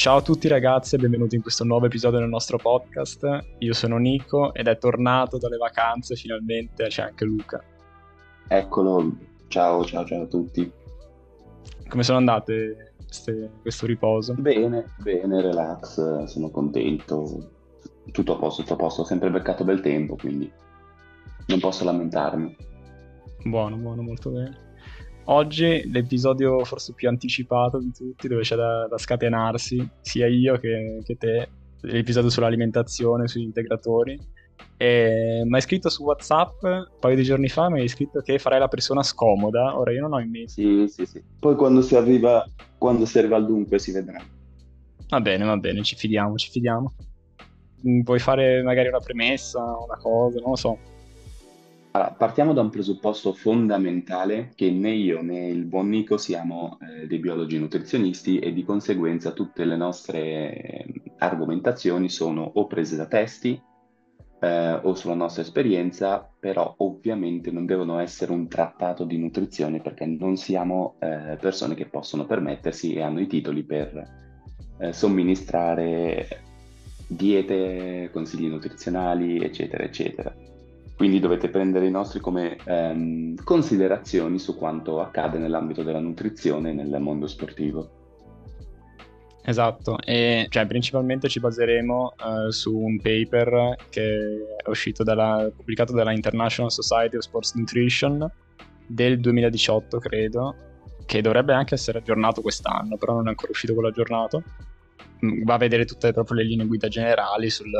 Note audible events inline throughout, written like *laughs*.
Ciao a tutti ragazzi e benvenuti in questo nuovo episodio del nostro podcast. Io sono Nico ed è tornato dalle vacanze finalmente, c'è anche Luca. Eccolo, ciao ciao ciao a tutti. Come sono andate queste, questo riposo? Bene, bene, relax, sono contento, tutto a posto, tutto a posto, ho sempre beccato bel tempo, quindi non posso lamentarmi. Buono, buono, molto bene. Oggi l'episodio forse più anticipato di tutti, dove c'è da, da scatenarsi, sia io che, che te, l'episodio sull'alimentazione, sugli integratori. E mi hai scritto su WhatsApp un paio di giorni fa, mi hai scritto che farei la persona scomoda. Ora io non ho in mente. Sì, sì, sì. Poi quando si arriva, quando si arriva al dunque si vedrà. Va bene, va bene, ci fidiamo, ci fidiamo. Mm, vuoi fare magari una premessa, una cosa, non lo so. Allora, partiamo da un presupposto fondamentale che né io né il buon Nico siamo eh, dei biologi nutrizionisti e di conseguenza tutte le nostre eh, argomentazioni sono o prese da testi eh, o sulla nostra esperienza, però ovviamente non devono essere un trattato di nutrizione perché non siamo eh, persone che possono permettersi e hanno i titoli per eh, somministrare diete, consigli nutrizionali, eccetera, eccetera. Quindi dovete prendere i nostri come ehm, considerazioni su quanto accade nell'ambito della nutrizione nel mondo sportivo. Esatto, e cioè, principalmente ci baseremo uh, su un paper che è uscito dalla, pubblicato dalla International Society of Sports Nutrition del 2018, credo, che dovrebbe anche essere aggiornato quest'anno, però non è ancora uscito quello aggiornato va a vedere tutte proprio le linee guida generali sul,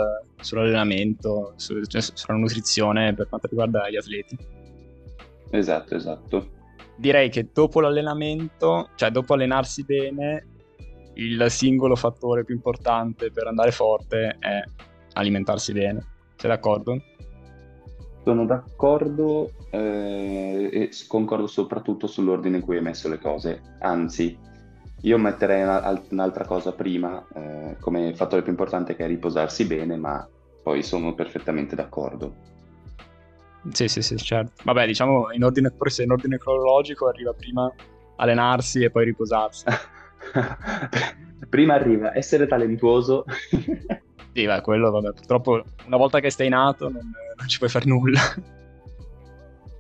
sull'allenamento, su, cioè, sulla nutrizione per quanto riguarda gli atleti. Esatto, esatto. Direi che dopo l'allenamento, cioè dopo allenarsi bene, il singolo fattore più importante per andare forte è alimentarsi bene. Sei d'accordo? Sono d'accordo eh, e concordo soprattutto sull'ordine in cui hai messo le cose. Anzi, io metterei un'altra cosa prima, eh, come fattore più importante che è riposarsi bene, ma poi sono perfettamente d'accordo. Sì, sì, sì, certo. Vabbè, diciamo in ordine, forse in ordine cronologico arriva prima allenarsi e poi riposarsi. *laughs* prima arriva essere talentuoso. *laughs* sì, beh, quello, vabbè, purtroppo una volta che stai nato non, non ci puoi fare nulla.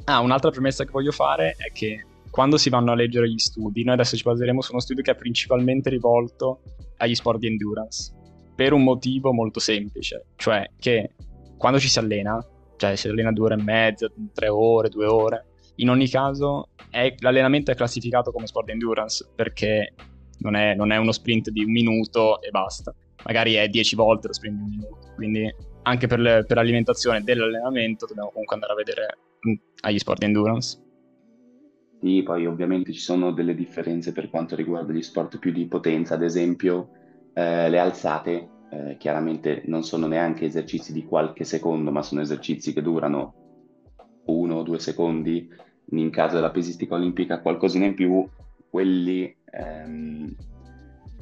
ah, un'altra premessa che voglio fare è che quando si vanno a leggere gli studi, noi adesso ci baseremo su uno studio che è principalmente rivolto agli sport di endurance, per un motivo molto semplice, cioè che quando ci si allena, cioè si allena due ore e mezza, tre ore, due ore, in ogni caso è, l'allenamento è classificato come sport di endurance perché non è, non è uno sprint di un minuto e basta, magari è dieci volte lo sprint di un minuto, quindi anche per, le, per l'alimentazione dell'allenamento dobbiamo comunque andare a vedere mm, agli sport di endurance. Sì, poi ovviamente ci sono delle differenze per quanto riguarda gli sport più di potenza, ad esempio eh, le alzate, eh, chiaramente non sono neanche esercizi di qualche secondo, ma sono esercizi che durano uno o due secondi, in caso della pesistica olimpica qualcosina in più, quelli ehm,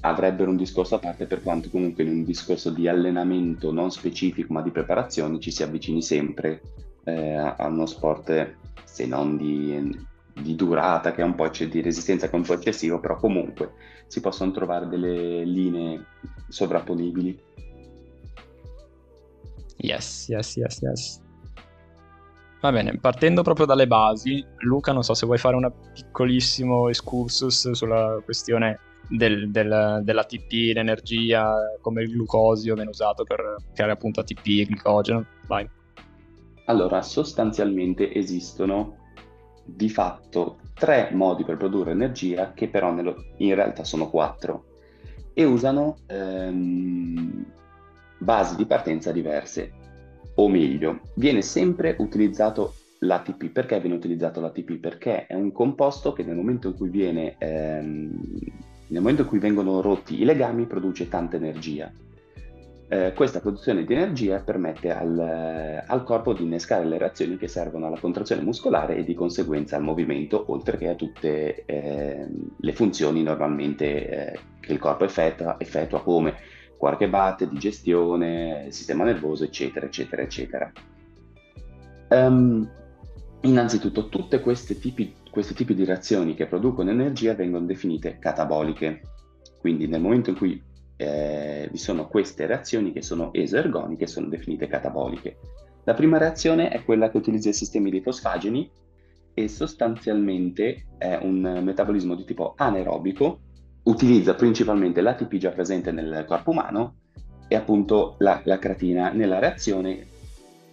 avrebbero un discorso a parte per quanto comunque in un discorso di allenamento non specifico ma di preparazione ci si avvicini sempre eh, a uno sport se non di di durata che è un po' di resistenza che è un po' eccessivo, però comunque si possono trovare delle linee sovrapponibili. Yes, yes, yes, yes. Va bene, partendo proprio dalle basi, Luca, non so se vuoi fare un piccolissimo excursus sulla questione del, del, dell'ATP, l'energia, come il glucosio viene usato per creare appunto ATP e glicogeno. Vai. Allora, sostanzialmente esistono di fatto tre modi per produrre energia che però nello, in realtà sono quattro e usano ehm, basi di partenza diverse o meglio viene sempre utilizzato l'ATP perché viene utilizzato l'ATP perché è un composto che nel momento in cui viene ehm, nel momento in cui vengono rotti i legami produce tanta energia eh, questa produzione di energia permette al, eh, al, corpo di innescare le reazioni che servono alla contrazione muscolare e di conseguenza al movimento, oltre che a tutte eh, le funzioni normalmente eh, che il corpo effettua, effettua, come cuore batte, digestione, sistema nervoso, eccetera, eccetera, eccetera. Um, innanzitutto, tipi, questi tipi di reazioni che producono energia vengono definite cataboliche. Quindi nel momento in cui eh, vi sono queste reazioni che sono esoergoniche e sono definite cataboliche. La prima reazione è quella che utilizza i sistemi di fosfageni e sostanzialmente è un metabolismo di tipo anaerobico, utilizza principalmente l'ATP già presente nel corpo umano e appunto la, la creatina nella reazione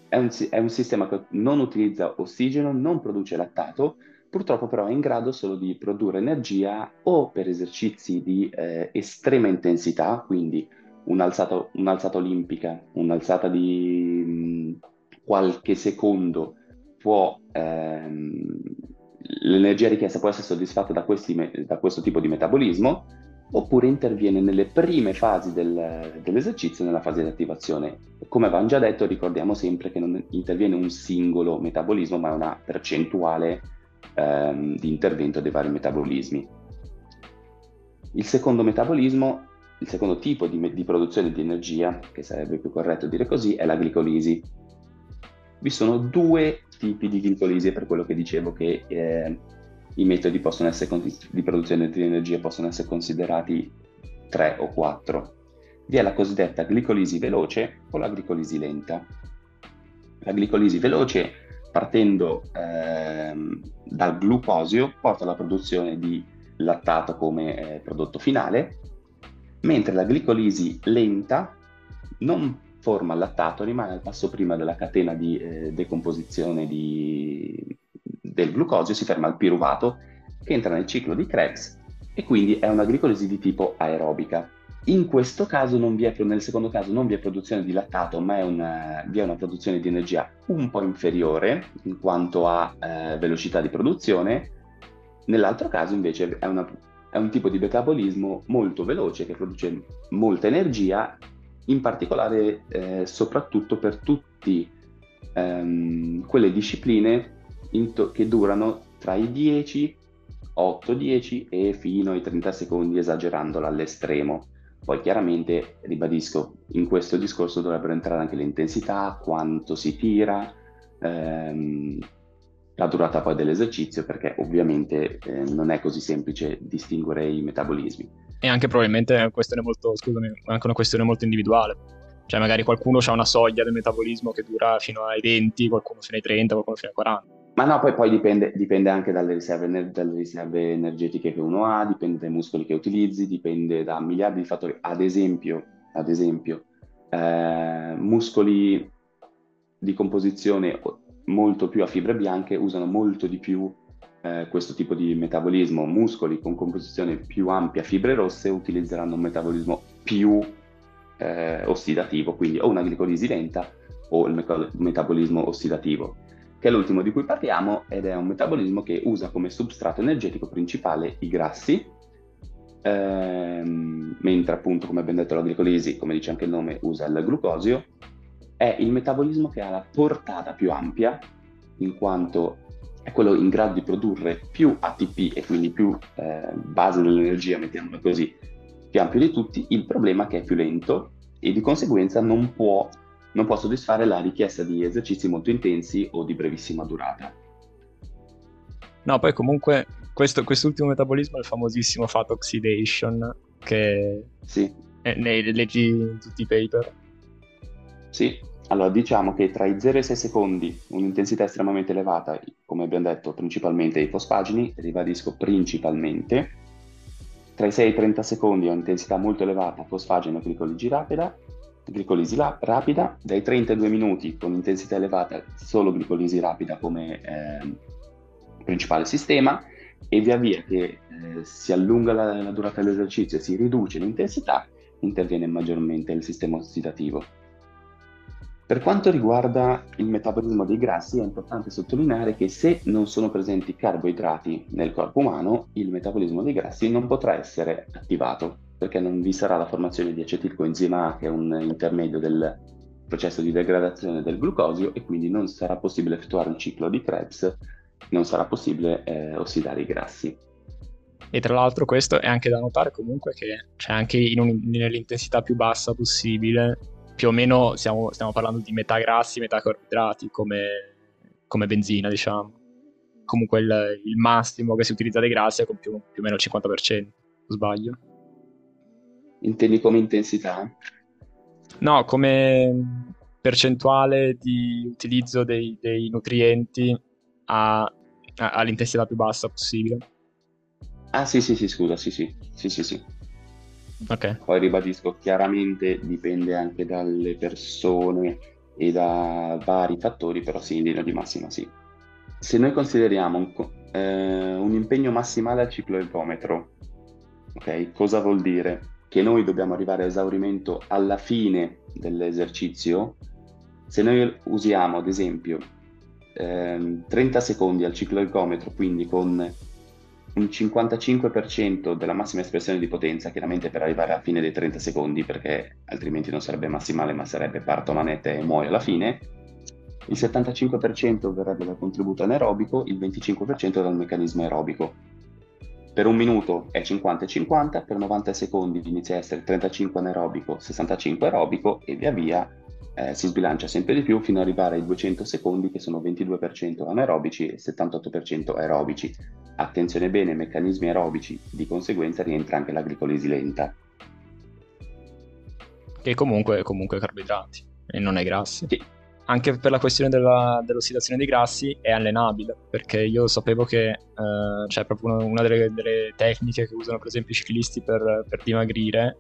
è un, è un sistema che non utilizza ossigeno, non produce lattato, purtroppo però è in grado solo di produrre energia o per esercizi di eh, estrema intensità, quindi un'alzata, un'alzata olimpica, un'alzata di mh, mm, qualche secondo può, ehm, l'energia richiesta può essere soddisfatta da, questi, da, questo tipo di metabolismo, oppure interviene nelle prime fasi del, dell'esercizio, nella fase di attivazione. Come avevamo già detto, ricordiamo sempre che non interviene un singolo metabolismo, ma una percentuale ehm, di intervento dei vari metabolismi. Il secondo metabolismo, il secondo tipo di, di produzione di energia, che sarebbe più corretto dire così, è la glicolisi. Vi sono due tipi di glicolisi, per quello che dicevo che eh, i metodi essere, di produzione di energia possono essere considerati tre o quattro. Vi è la cosiddetta glicolisi veloce o la glicolisi lenta. La glicolisi veloce, partendo ehm, dal glucosio, porta alla produzione di lattato come eh, prodotto finale, mentre la glicolisi lenta non forma lattato, rimane al passo prima della catena di eh, decomposizione di, del glucosio si ferma al piruvato che entra nel ciclo di Krebs e quindi è una glicolisi di tipo aerobica. In questo caso, non vi è, nel secondo caso, non vi è produzione di lattato, ma è una, vi è una produzione di energia un po' inferiore in quanto a eh, velocità di produzione. Nell'altro caso, invece, è, una, è un tipo di metabolismo molto veloce che produce molta energia, in particolare eh, soprattutto per tutte ehm, quelle discipline to- che durano tra i 10, 8-10 e fino ai 30 secondi esagerandolo all'estremo. Poi chiaramente, ribadisco, in questo discorso dovrebbero entrare anche le intensità, quanto si tira, ehm, la durata poi dell'esercizio, perché ovviamente eh, non è così semplice distinguere i metabolismi. E anche probabilmente è una questione molto, scusami, anche una questione molto individuale. Cioè magari qualcuno ha una soglia del metabolismo che dura fino ai 20, qualcuno fino ai 30, qualcuno fino ai 40 ma no, poi, poi dipende, dipende, anche dalle riserve, dalle riserve, energetiche che uno ha, dipende dai muscoli che utilizzi, dipende da miliardi di fattori. Ad esempio, ad esempio eh, muscoli di composizione molto più a fibre bianche usano molto di più eh, questo tipo di metabolismo. Muscoli con composizione più ampia a fibre rosse utilizzeranno un metabolismo più eh, ossidativo, quindi o una glicolisi lenta o il metabolismo ossidativo che è l'ultimo di cui parliamo ed è un metabolismo che usa come substrato energetico principale i grassi, ehm, mentre appunto, come abbiamo detto, la glicolisi, come dice anche il nome, usa il glucosio, è il metabolismo che ha la portata più ampia, in quanto è quello in grado di produrre più ATP e quindi più eh, base dell'energia, mettiamola così, più ampio di tutti, il problema è che è più lento e di conseguenza non può non può soddisfare la richiesta di esercizi molto intensi o di brevissima durata. No, poi comunque questo, quest'ultimo metabolismo è il famosissimo fat oxidation che sì. è, ne leggi in tutti i paper. Sì, allora diciamo che tra i 0 e i 6 secondi un'intensità estremamente elevata, come abbiamo detto principalmente i fosfagini, ribadisco principalmente, tra i 6 e i 30 secondi un'intensità molto elevata fosfageno glicoligi rapida glicolisi rapida, dai 32 minuti con intensità elevata solo glicolisi rapida come eh, principale sistema e via via che eh, si allunga la, la durata dell'esercizio e si riduce l'intensità, interviene maggiormente il sistema ossidativo. Per quanto riguarda il metabolismo dei grassi, è importante sottolineare che se non sono presenti carboidrati nel corpo umano, il metabolismo dei grassi non potrà essere attivato perché non vi sarà la formazione di acetilcoenzima A, che è un intermedio del processo di degradazione del glucosio, e quindi non sarà possibile effettuare un ciclo di Krebs, non sarà possibile eh, ossidare i grassi. E tra l'altro questo è anche da notare comunque che c'è anche in un, nell'intensità più bassa possibile, più o meno stiamo, stiamo parlando di metà grassi, metà carboidrati, come, come benzina diciamo. Comunque il, il, massimo che si utilizza dei grassi è con più, più o meno il 50%, sbaglio. Intendi come intensità? No, come percentuale di utilizzo dei, dei nutrienti a, a, all'intensità più bassa possibile. Ah sì sì sì, scusa, sì sì, sì sì sì. Ok. Poi ribadisco, chiaramente dipende anche dalle persone e da vari fattori, però sì, in linea di massima sì. Se noi consideriamo un, eh, un impegno massimale al ciclo ergometro, ok, cosa vuol dire? Che noi dobbiamo arrivare a esaurimento alla fine dell'esercizio. Se noi usiamo, ad esempio, ehm, 30 secondi al ciclo ergometro, quindi con un 55% della massima espressione di potenza, chiaramente per arrivare alla fine dei 30 secondi, perché altrimenti non sarebbe massimale, ma sarebbe parto manette e muoio alla fine. Il 75% verrebbe dal contributo anaerobico, il 25% dal meccanismo aerobico. Per un minuto è 50 e 50, per 90 secondi inizia a essere 35 anaerobico, 65 aerobico e via via eh, si sbilancia sempre di più fino ad arrivare ai 200 secondi che sono 22% anaerobici e 78% aerobici. Attenzione bene, meccanismi aerobici, di conseguenza rientra anche la glicolisi lenta. Che comunque, comunque carboidrati e non è grassi. Sì. Anche per la questione della, dell'ossidazione dei grassi è allenabile, perché io sapevo che eh, c'è proprio una, una delle, delle, tecniche che usano per esempio i ciclisti per, per dimagrire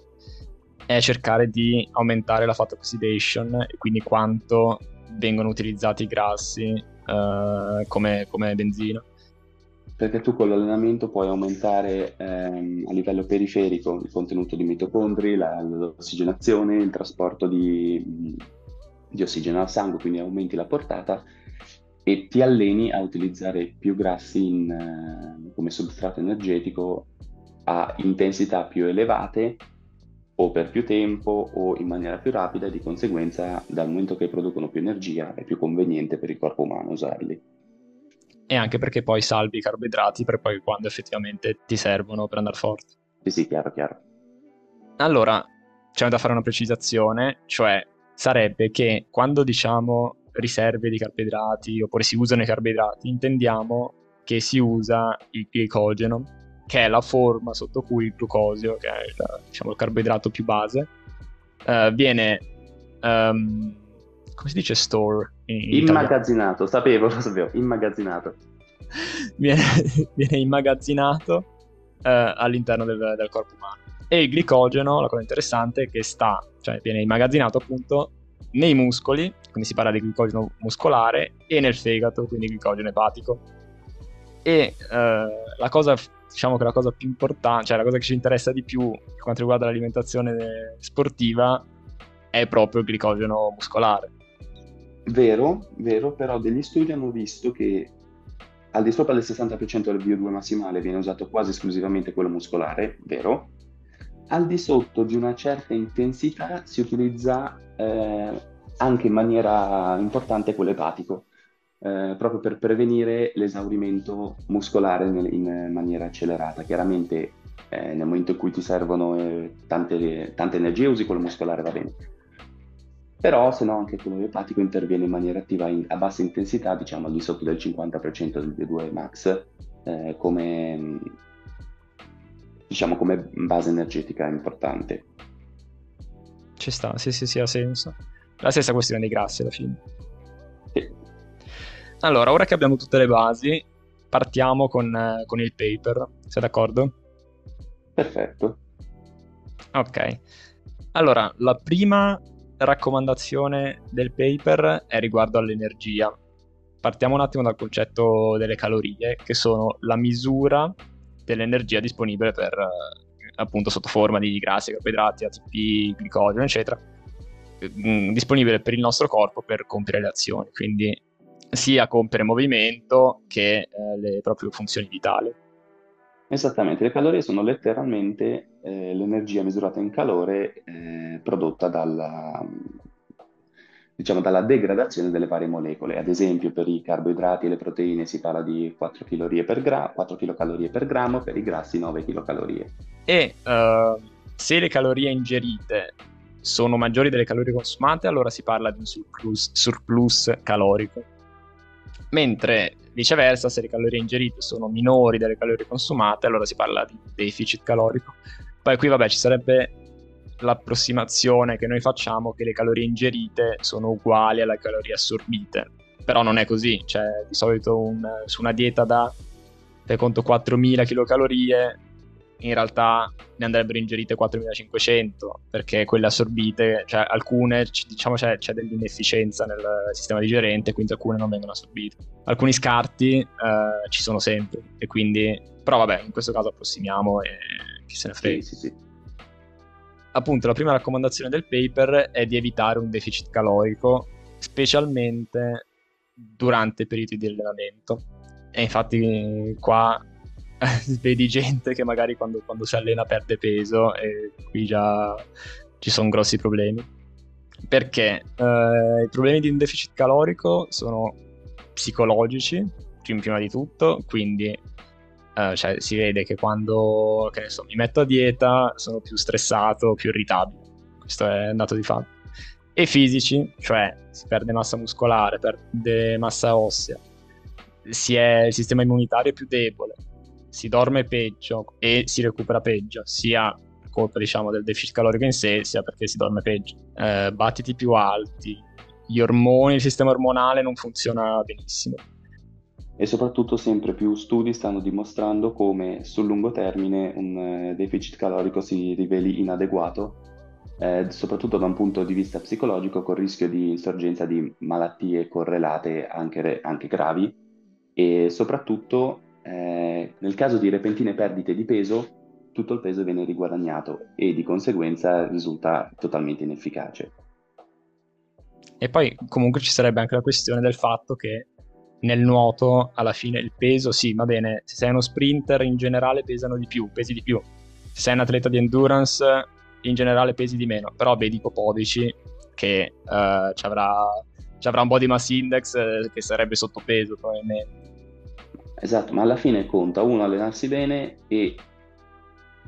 è cercare di aumentare la fat oxidation e quindi quanto vengono utilizzati i grassi uh, come, come, benzina. Perché tu con l'allenamento puoi aumentare ehm, a livello periferico il contenuto di mitocondri, la, l'ossigenazione, il trasporto di, di ossigeno al sangue, quindi aumenti la portata e ti alleni a utilizzare più grassi in, eh, come substrato energetico a intensità più elevate o per più tempo o in maniera più rapida e di conseguenza dal momento che producono più energia è più conveniente per il corpo umano usarli. E anche perché poi salvi i carboidrati per poi quando effettivamente ti servono per andare forte. Sì, sì, chiaro, chiaro. Allora, c'è da fare una precisazione, cioè sarebbe che quando diciamo riserve di carboidrati oppure si usano i carboidrati, intendiamo che si usa il glicogeno che è la forma sotto cui il glucosio, che è il, diciamo, il carboidrato più base, uh, viene, um, come si dice store? In, immagazzinato, italiano? sapevo, *laughs* lo sapevo, immagazzinato. *laughs* viene, *laughs* viene immagazzinato uh, all'interno del, del, corpo umano. E il glicogeno, la cosa interessante è che sta, cioè viene immagazzinato appunto nei muscoli, quindi si parla di glicogeno muscolare, e nel fegato, quindi glicogeno epatico. E uh, la cosa diciamo che la cosa più importante, cioè la cosa che ci interessa di più per quanto riguarda l'alimentazione sportiva è proprio il glicogeno muscolare. Vero, vero, però degli studi hanno visto che al di sopra del 60% del VO2 massimale viene usato quasi esclusivamente quello muscolare, vero? Al di sotto di una certa intensità si utilizza eh, anche in maniera importante quello epatico eh, proprio per prevenire l'esaurimento muscolare nel, in maniera accelerata. Chiaramente eh, nel momento in cui ti servono eh, tante, tante, energie usi quello muscolare va bene. Però se no anche quello epatico interviene in maniera attiva in, a bassa intensità, diciamo al di sotto del 50% del V2 max, eh, come, diciamo, come base energetica importante. Ci sta, sì sì sì, ha senso. La stessa questione dei grassi alla fine. Allora, ora che abbiamo tutte le basi, partiamo con, eh, con il paper. Sei d'accordo? Perfetto. Ok. Allora, la prima raccomandazione del paper è riguardo all'energia. Partiamo un attimo dal concetto delle calorie, che sono la misura dell'energia disponibile per eh, appunto sotto forma di grassi, carboidrati, ATP, glicogeno, eccetera, mm, disponibile per il nostro corpo per compiere le azioni. Quindi sia compiere movimento che eh, le proprie funzioni vitali. Esattamente, le calorie sono letteralmente eh, l'energia misurata in calore eh, prodotta dalla, diciamo, dalla degradazione delle varie molecole. Ad esempio per i carboidrati e le proteine si parla di 4 kcal per, gra- 4 kcal per grammo, per i grassi 9 kcal. E uh, se le calorie ingerite sono maggiori delle calorie consumate, allora si parla di un surplus, surplus calorico mentre viceversa se le calorie ingerite sono minori delle calorie consumate allora si parla di deficit calorico poi qui vabbè ci sarebbe l'approssimazione che noi facciamo che le calorie ingerite sono uguali alle calorie assorbite. Però non è così, cioè di solito un, su una dieta da, per conto 4000 kcal in realtà ne andrebbero ingerite 4500 perché quelle assorbite, cioè alcune diciamo c'è, c'è dell'inefficienza nel sistema digerente, quindi alcune non vengono assorbite. Alcuni scarti eh, ci sono sempre e quindi, però vabbè, in questo caso approssimiamo e chi se ne frega. Sì, sì, sì. Appunto, la prima raccomandazione del paper è di evitare un deficit calorico, specialmente durante i periodi di allenamento. E infatti qua *laughs* vedi gente che magari quando, quando, si allena perde peso e qui già ci sono grossi problemi. Perché eh, i problemi di un deficit calorico sono psicologici, prima di tutto, quindi eh, cioè, si vede che quando che so, mi metto a dieta sono più stressato, più irritabile. Questo è un dato di fatto. E fisici, cioè si perde massa muscolare, perde massa ossea, è, il sistema immunitario è più debole, si dorme peggio e si recupera peggio, sia per colpa diciamo, del deficit calorico in sé, sia perché si dorme peggio. Eh, battiti più alti, gli ormoni, il sistema ormonale non funziona benissimo. E soprattutto sempre più studi stanno dimostrando come sul lungo termine un eh, deficit calorico si riveli inadeguato, eh, soprattutto da un punto di vista psicologico, con rischio di insorgenza di malattie correlate anche, anche gravi e soprattutto eh, nel caso di repentine perdite di peso, tutto il peso viene riguadagnato e di conseguenza risulta totalmente inefficace. E poi comunque ci sarebbe anche la questione del fatto che nel nuoto alla fine il peso, sì, va bene, se sei uno sprinter in generale pesano di più, pesi di più. Se sei un atleta di endurance in generale pesi di meno, però vedi Popodici che uh, ci avrà, un body mass index eh, che sarebbe sottopeso probabilmente Esatto, ma alla fine conta uno allenarsi bene e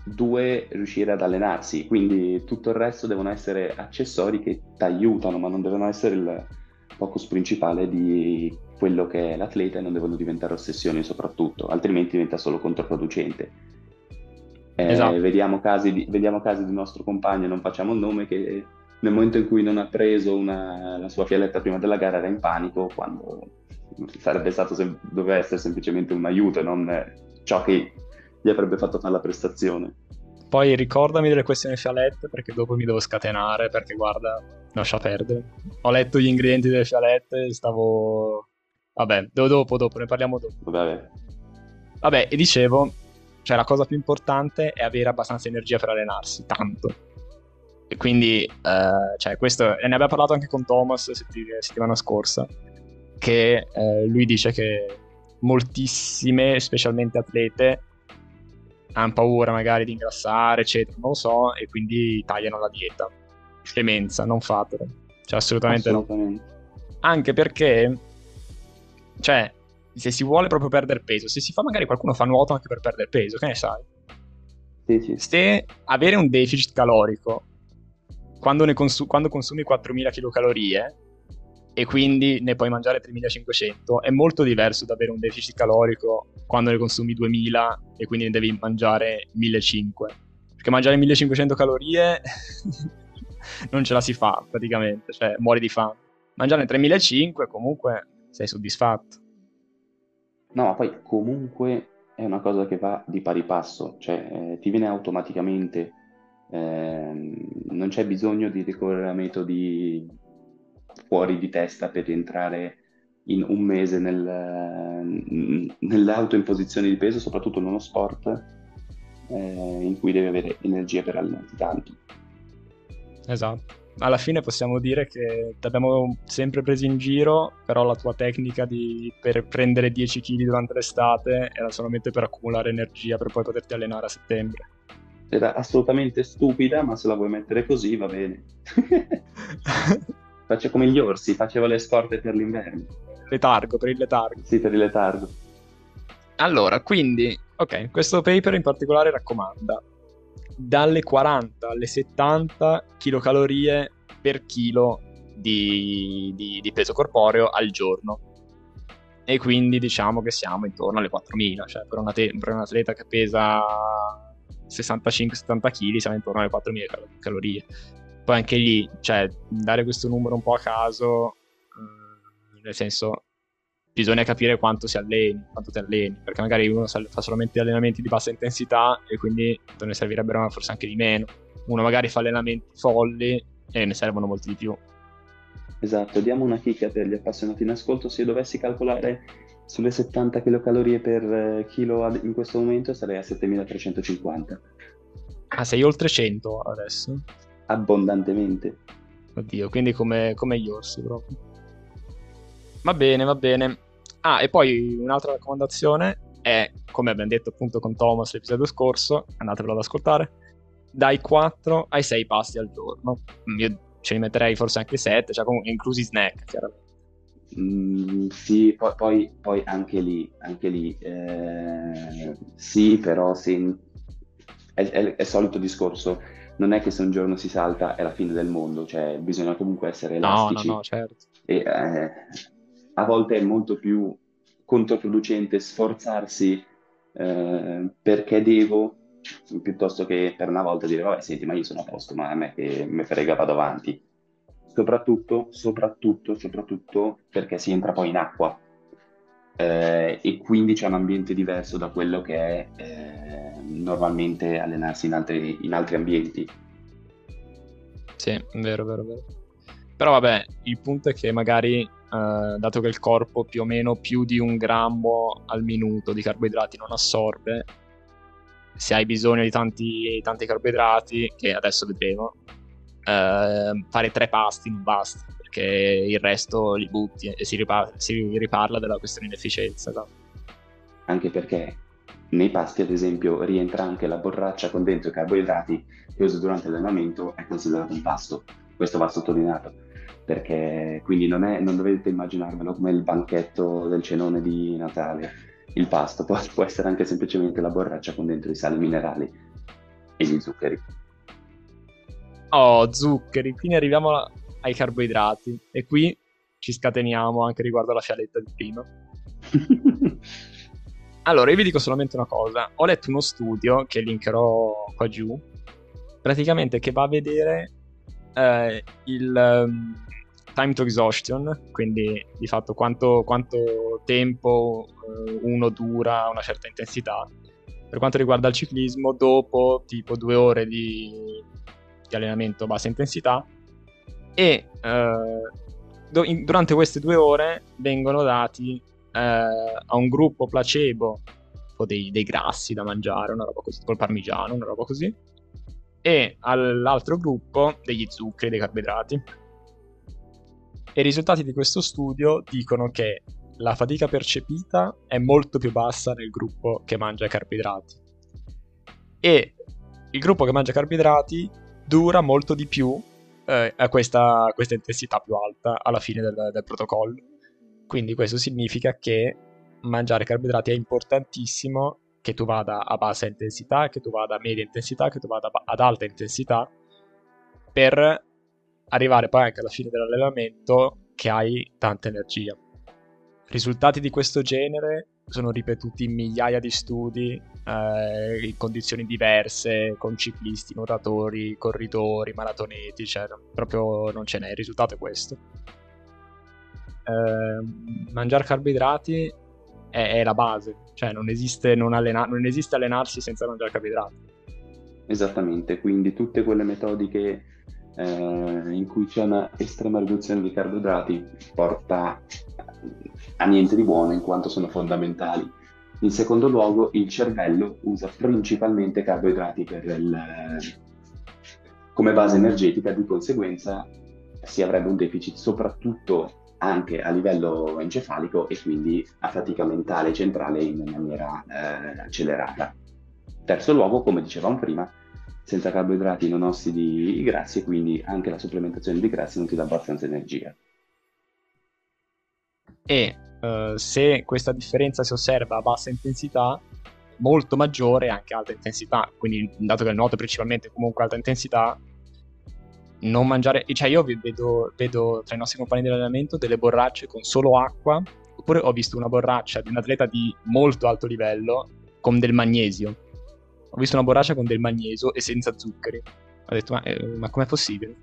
due riuscire ad allenarsi, quindi tutto il resto devono essere accessori che ti aiutano, ma non devono essere il focus principale di quello che è l'atleta e non devono diventare ossessioni soprattutto, altrimenti diventa solo controproducente. Eh, esatto. vediamo, casi di, vediamo casi di nostro compagno, non facciamo il nome, che nel momento in cui non ha preso una, la sua fialetta prima della gara era in panico quando sarebbe stato sem- doveva essere semplicemente un aiuto e non ciò che gli avrebbe fatto fare la prestazione. Poi ricordami delle questioni fialette perché dopo mi devo scatenare perché guarda, lascia perdere. Ho letto gli ingredienti delle fialette e stavo... Vabbè, dopo, dopo, ne parliamo dopo. Vabbè. Vabbè, e dicevo, cioè la cosa più importante è avere abbastanza energia per allenarsi, tanto. E quindi, eh, cioè, questo, ne abbiamo parlato anche con Thomas la settimana scorsa che eh, lui dice che moltissime, specialmente atlete, hanno paura magari di ingrassare, eccetera, non lo so, e quindi tagliano la dieta. Clemenza, non fatelo. Cioè, assolutamente, assolutamente. no. Anche perché, cioè, se si vuole proprio perdere peso, se si fa magari qualcuno fa nuoto anche per perdere peso, che ne sai? Sì, sì. Se avere un deficit calorico quando, consu- quando consumi 4000 kcal e quindi ne puoi mangiare 3500 è molto diverso da avere un deficit calorico quando ne consumi 2000 e quindi ne devi mangiare 1500 perché mangiare 1500 calorie non ce la si fa praticamente cioè muori di fame mangiare 3500 comunque sei soddisfatto no ma poi comunque è una cosa che va di pari passo cioè eh, ti viene automaticamente eh, non c'è bisogno di ricorrere a metodi fuori di testa per rientrare in un mese nel, nell'autoimposizione di peso, soprattutto in uno sport eh, in cui devi avere energia per allenarti tanto. Esatto. Alla fine possiamo dire che ti abbiamo sempre preso in giro, però la tua tecnica di, per prendere 10 kg durante l'estate era solamente per accumulare energia per poi poterti allenare a settembre. Era assolutamente stupida, ma se la vuoi mettere così va bene. *laughs* Faccio come gli orsi, facevo le scorte per l'inverno. Letargo, per il letargo. Sì, per il letargo. Allora, quindi, ok, questo paper in particolare raccomanda dalle 40 alle 70 kcal per chilo di, di, di, peso corporeo al giorno. E quindi diciamo che siamo intorno alle 4000, cioè per, una te- per un atleta che pesa 65-70 kg siamo intorno alle 4.000 cal- calorie. Poi anche lì, cioè, dare questo numero un po' a caso, eh, nel senso, bisogna capire quanto si alleni, quanto ti alleni, perché magari uno fa solamente allenamenti di bassa intensità e quindi ne servirebbero forse anche di meno. Uno magari fa allenamenti folli e ne servono molti di più. Esatto, diamo una chicca per gli appassionati in ascolto. Se io dovessi calcolare sulle 70 kcal per eh, chilo in questo momento sarei a 7350. Ah, sei oltre 100 adesso? Abbondantemente. Oddio, quindi come, come gli orsi proprio. Va bene, va bene. Ah, e poi un'altra raccomandazione è, come abbiamo detto appunto con Thomas l'episodio scorso, andatevelo ad ascoltare, dai 4 ai 6 pasti al giorno. Io ce li metterei forse anche 7, cioè comunque inclusi snack, chiaramente. Mm, sì, poi, poi, poi, anche lì, anche lì eh, sì, però sì, è, è, è solito discorso. Non è che se un giorno si salta è la fine del mondo, cioè bisogna comunque essere elastici. No, no, no, certo. E, eh, a volte è molto più controproducente sforzarsi eh, perché devo, piuttosto che per una volta dire, vabbè, senti, ma io sono a posto, ma a me che mi frega, vado avanti. Soprattutto, soprattutto, soprattutto perché si entra poi in acqua eh, e quindi c'è un ambiente diverso da quello che è eh, normalmente allenarsi in altri, in altri ambienti. Sì, vero, vero, vero. Però vabbè, il punto è che magari, eh, dato che il corpo più o meno più di un grammo al minuto di carboidrati non assorbe, se hai bisogno di tanti, tanti carboidrati, che adesso vedremo, eh, fare tre pasti non basta, perché il resto li butti e si, riparla, si riparla della questione di efficienza. No? Anche perché nei pasti, ad esempio, rientra anche la borraccia con dentro i carboidrati che uso durante l'allenamento, è considerato un pasto. Questo va sottolineato perché quindi non, è, non dovete immaginarvelo come il banchetto del cenone di Natale, il pasto, può, può essere anche semplicemente la borraccia con dentro i sali minerali e gli zuccheri. Oh, zuccheri, quindi arriviamo ai carboidrati e qui ci scateniamo anche riguardo alla fialetta di prima. *laughs* allora, io vi dico solamente una cosa, ho letto uno studio che linkerò qua giù, praticamente che va a vedere eh, il um, time to exhaustion, quindi di fatto quanto, quanto tempo eh, uno dura una certa intensità. Per quanto riguarda il ciclismo, dopo tipo due ore di, di allenamento a bassa intensità e eh, do, in, durante queste due ore vengono dati eh, a un gruppo placebo dei, dei, grassi da mangiare, una roba così, col parmigiano, una roba così, e all'altro gruppo degli zuccheri, dei carboidrati. E i risultati di questo studio dicono che la fatica percepita è molto più bassa nel gruppo che mangia carboidrati. E il gruppo che mangia carboidrati dura molto di più eh, a, questa, a, questa, intensità più alta alla fine del, del protocollo. Quindi questo significa che mangiare carboidrati è importantissimo che tu vada a bassa intensità, che tu vada a media intensità, che tu vada ad alta intensità per arrivare poi anche alla fine dell'allenamento che hai tanta energia. Risultati di questo genere sono ripetuti in migliaia di studi eh, in condizioni diverse, con ciclisti, nuotatori, corridori, maratoneti, cioè proprio non ce n'è, il risultato è questo. Eh, mangiare carboidrati è, è, la base, cioè non esiste, non, allena- non esiste allenarsi senza mangiare carboidrati. Esattamente, quindi tutte quelle metodiche eh, in cui c'è una estrema riduzione di carboidrati porta a niente di buono in quanto sono fondamentali. In secondo luogo, il cervello usa principalmente carboidrati il, come base energetica, di conseguenza si avrebbe un deficit soprattutto anche a livello encefalico e quindi a fatica mentale centrale in maniera eh, accelerata. Terzo luogo, come dicevamo prima, senza carboidrati non ossidi i grassi e quindi anche la supplementazione di grassi non ti dà abbastanza energia. E uh, se questa differenza si osserva a bassa intensità, molto maggiore anche a alta intensità, quindi dato che il nuoto è principalmente comunque alta intensità, non mangiare, cioè io vedo, vedo tra i nostri compagni di allenamento delle borracce con solo acqua, oppure ho visto una borraccia di un atleta di molto alto livello con del magnesio ho visto una borraccia con del magnesio e senza zuccheri. Ho detto, ma, eh, ma com'è possibile?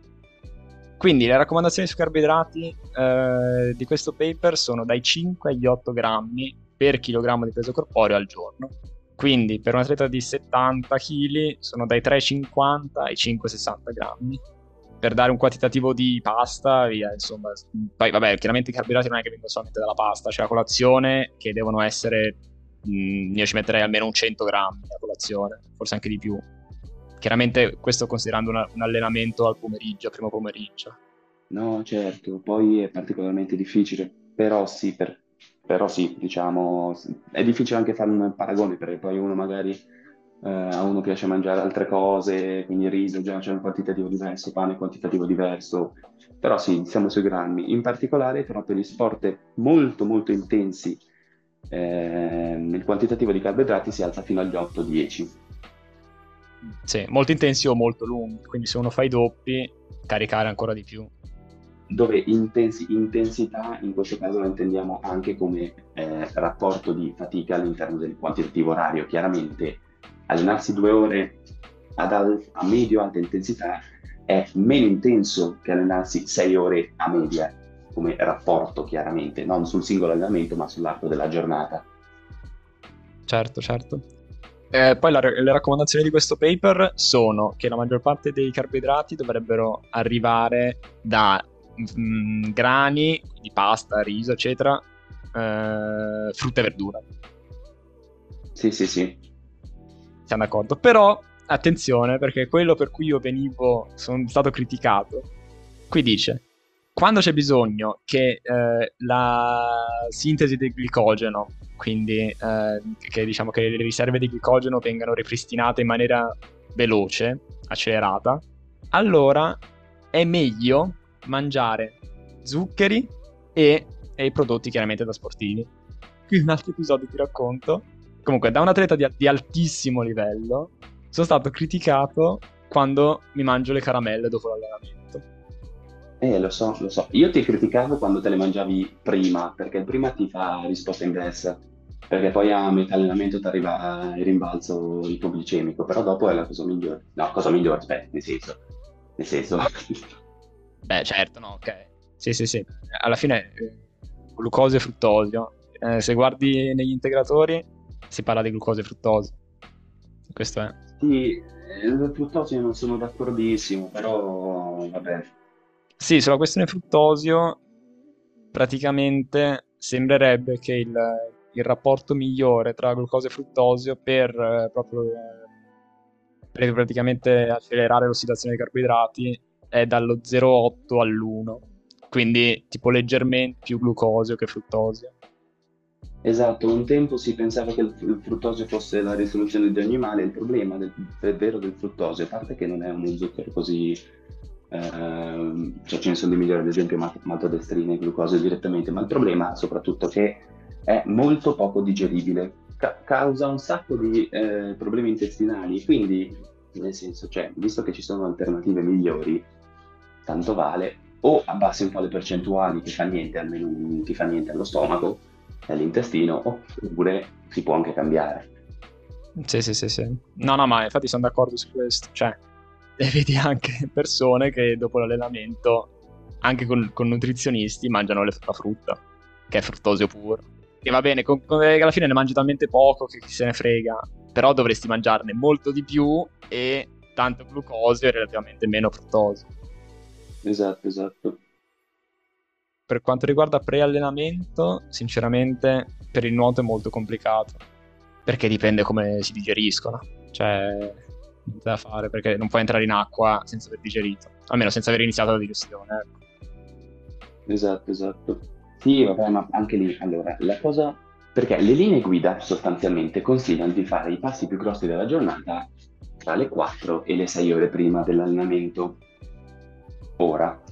Quindi le raccomandazioni sui carboidrati eh, di questo paper sono dai 5 agli 8 grammi per chilogrammo di peso corporeo al giorno. Quindi per un atleta di 70 kg sono dai 3,50 ai 5,60 grammi. Per dare un quantitativo di pasta, via, insomma. Poi, vabbè, chiaramente i carboidrati non è che vengono solamente dalla pasta, c'è la colazione che devono essere. Mh, io ci metterei almeno un 100 grammi a colazione, forse anche di più. Chiaramente questo considerando una, un allenamento al pomeriggio, primo pomeriggio. No, certo, poi è particolarmente difficile, però sì, per però sì, diciamo, è difficile anche fare un paragone perché poi uno magari eh, a uno piace mangiare altre cose, quindi riso già c'è un quantitativo diverso, pane quantitativo diverso, però sì, siamo sui grammi. In particolare però per gli sport molto molto intensi eh, il quantitativo di carboidrati si alza fino agli 8-10. Sì, molto intensi o molto lunghi, quindi se uno fa i doppi caricare ancora di più dove intensi- intensità in questo caso la intendiamo anche come eh, rapporto di fatica all'interno del quantitativo orario. Chiaramente allenarsi due ore al- a medio-alta intensità è meno intenso che allenarsi sei ore a media, come rapporto chiaramente, non sul singolo allenamento ma sull'arco della giornata. Certo, certo. Eh, poi la, le raccomandazioni di questo paper sono che la maggior parte dei carboidrati dovrebbero arrivare da mh, mm, grani, di pasta, riso, eccetera, eh, frutta e verdura. Sì, sì, sì. Siamo d'accordo. Però, attenzione, perché quello per cui io venivo, sono stato criticato, qui dice, quando c'è bisogno che eh, la sintesi del glicogeno, quindi eh, che diciamo che le riserve di glicogeno vengano ripristinate in maniera veloce, accelerata, allora è meglio mangiare zuccheri e, e prodotti chiaramente da sportivi. Qui un altro episodio ti racconto. Comunque, da un atleta di, di altissimo livello, sono stato criticato quando mi mangio le caramelle dopo l'allenamento. Eh, lo so, lo so. Io ti criticavo quando te le mangiavi prima, perché prima ti fa risposta inversa, perché poi a metà allenamento ti arriva il rimbalzo ipoglicemico, però dopo è la cosa migliore. No, cosa migliore, aspetta, nel senso, nel senso, *laughs* Beh, certo, no, ok. Sì, sì, sì. Alla fine eh, glucosio e fruttosio. Eh, se guardi negli integratori si parla di glucosio e fruttosio. Questo è. Sì, il fruttosio non sono d'accordissimo, però vabbè. Sì, sulla questione fruttosio praticamente sembrerebbe che il, il rapporto migliore tra glucosio e fruttosio per eh, proprio eh, per praticamente accelerare l'ossidazione dei carboidrati è dallo 0,8 all'1, quindi tipo leggermente più glucosio che fruttosio. Esatto, un tempo si pensava che il fruttosio fosse la risoluzione di ogni male, il problema del, è vero del fruttosio, a parte che non è uno zucchero così, eh, cioè ce ne sono di migliori, ad esempio maltodestrina e glucosio direttamente, ma il problema soprattutto che è molto poco digeribile, ca- causa un sacco di eh, problemi intestinali, quindi nel senso, cioè, visto che ci sono alternative migliori, tanto vale, o abbassi un po' le percentuali che fa niente, almeno non ti fa niente allo stomaco all'intestino, oppure si può anche cambiare. Sì, sì, sì, sì. No, no, ma infatti sono d'accordo su questo. Cioè, e vedi anche persone che dopo l'allenamento, anche con, con nutrizionisti, mangiano la frutta, che è fruttosio puro. Che va bene, con, con, alla fine ne mangi talmente poco che chi se ne frega, però dovresti mangiarne molto di più e tanto glucosio e relativamente meno fruttosio. Esatto, esatto. Per quanto riguarda preallenamento, sinceramente per il nuoto è molto complicato, perché dipende come si digeriscono. Cioè, da fare, perché non puoi entrare in acqua senza aver digerito, almeno senza aver iniziato la digestione. Ecco. Esatto, esatto. Sì, vabbè, ma anche lì, allora, la cosa... Perché le linee guida sostanzialmente consigliano di fare i passi più grossi della giornata tra le 4 e le 6 ore prima dell'allenamento. Ora,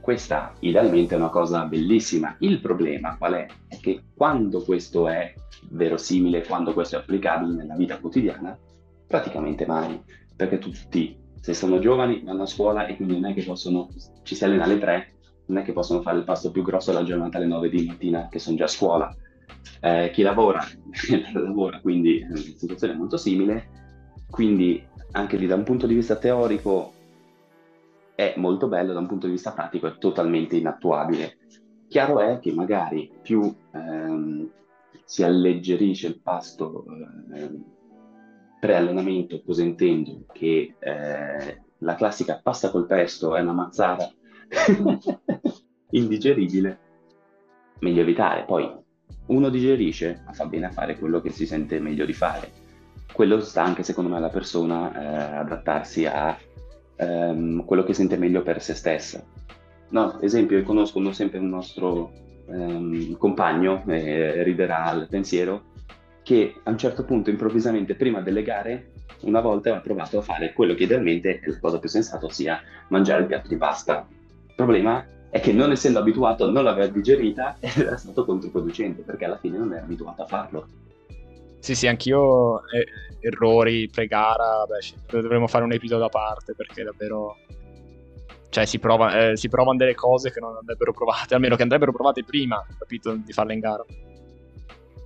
questa idealmente è una cosa bellissima. Il problema qual è? È che quando questo è verosimile, quando questo è applicabile nella vita quotidiana, praticamente mai, perché tutti, se sono giovani, vanno a scuola e quindi non è che possono, ci si allena alle 3, non è che possono fare il passo più grosso la giornata alle 9 di mattina, che sono già a scuola. Eh, chi lavora, *laughs* lavora, quindi è una situazione molto simile, quindi anche lì da un punto di vista teorico è molto bello, da un punto di vista pratico è totalmente inattuabile. Chiaro è che magari più ehm, si alleggerisce il pasto eh, pre-allenamento, cosa intendo? Che eh, la classica pasta col pesto è una mazzara *laughs* indigeribile, meglio evitare. Poi uno digerisce, fa bene a fare quello che si sente meglio di fare. Quello sta anche secondo me alla persona eh, adattarsi a ehm, quello che sente meglio per se stessa. No, esempio, io conosco uno sempre un nostro ehm, compagno, eh, riderà al pensiero, che a un certo punto improvvisamente prima delle gare una volta aveva provato a fare quello che idealmente è la cosa più sensata, ossia mangiare il piatto di pasta. Il problema è che non essendo abituato non l'aveva digerita *laughs* ed era stato controproducente perché alla fine non era abituato a farlo. Sì, sì, anch'io eh, errori pre-gara, beh, dovremmo fare un episodio a parte perché davvero cioè si, prova, eh, si, provano delle cose che non andrebbero provate, almeno che andrebbero provate prima, capito, di farle in gara.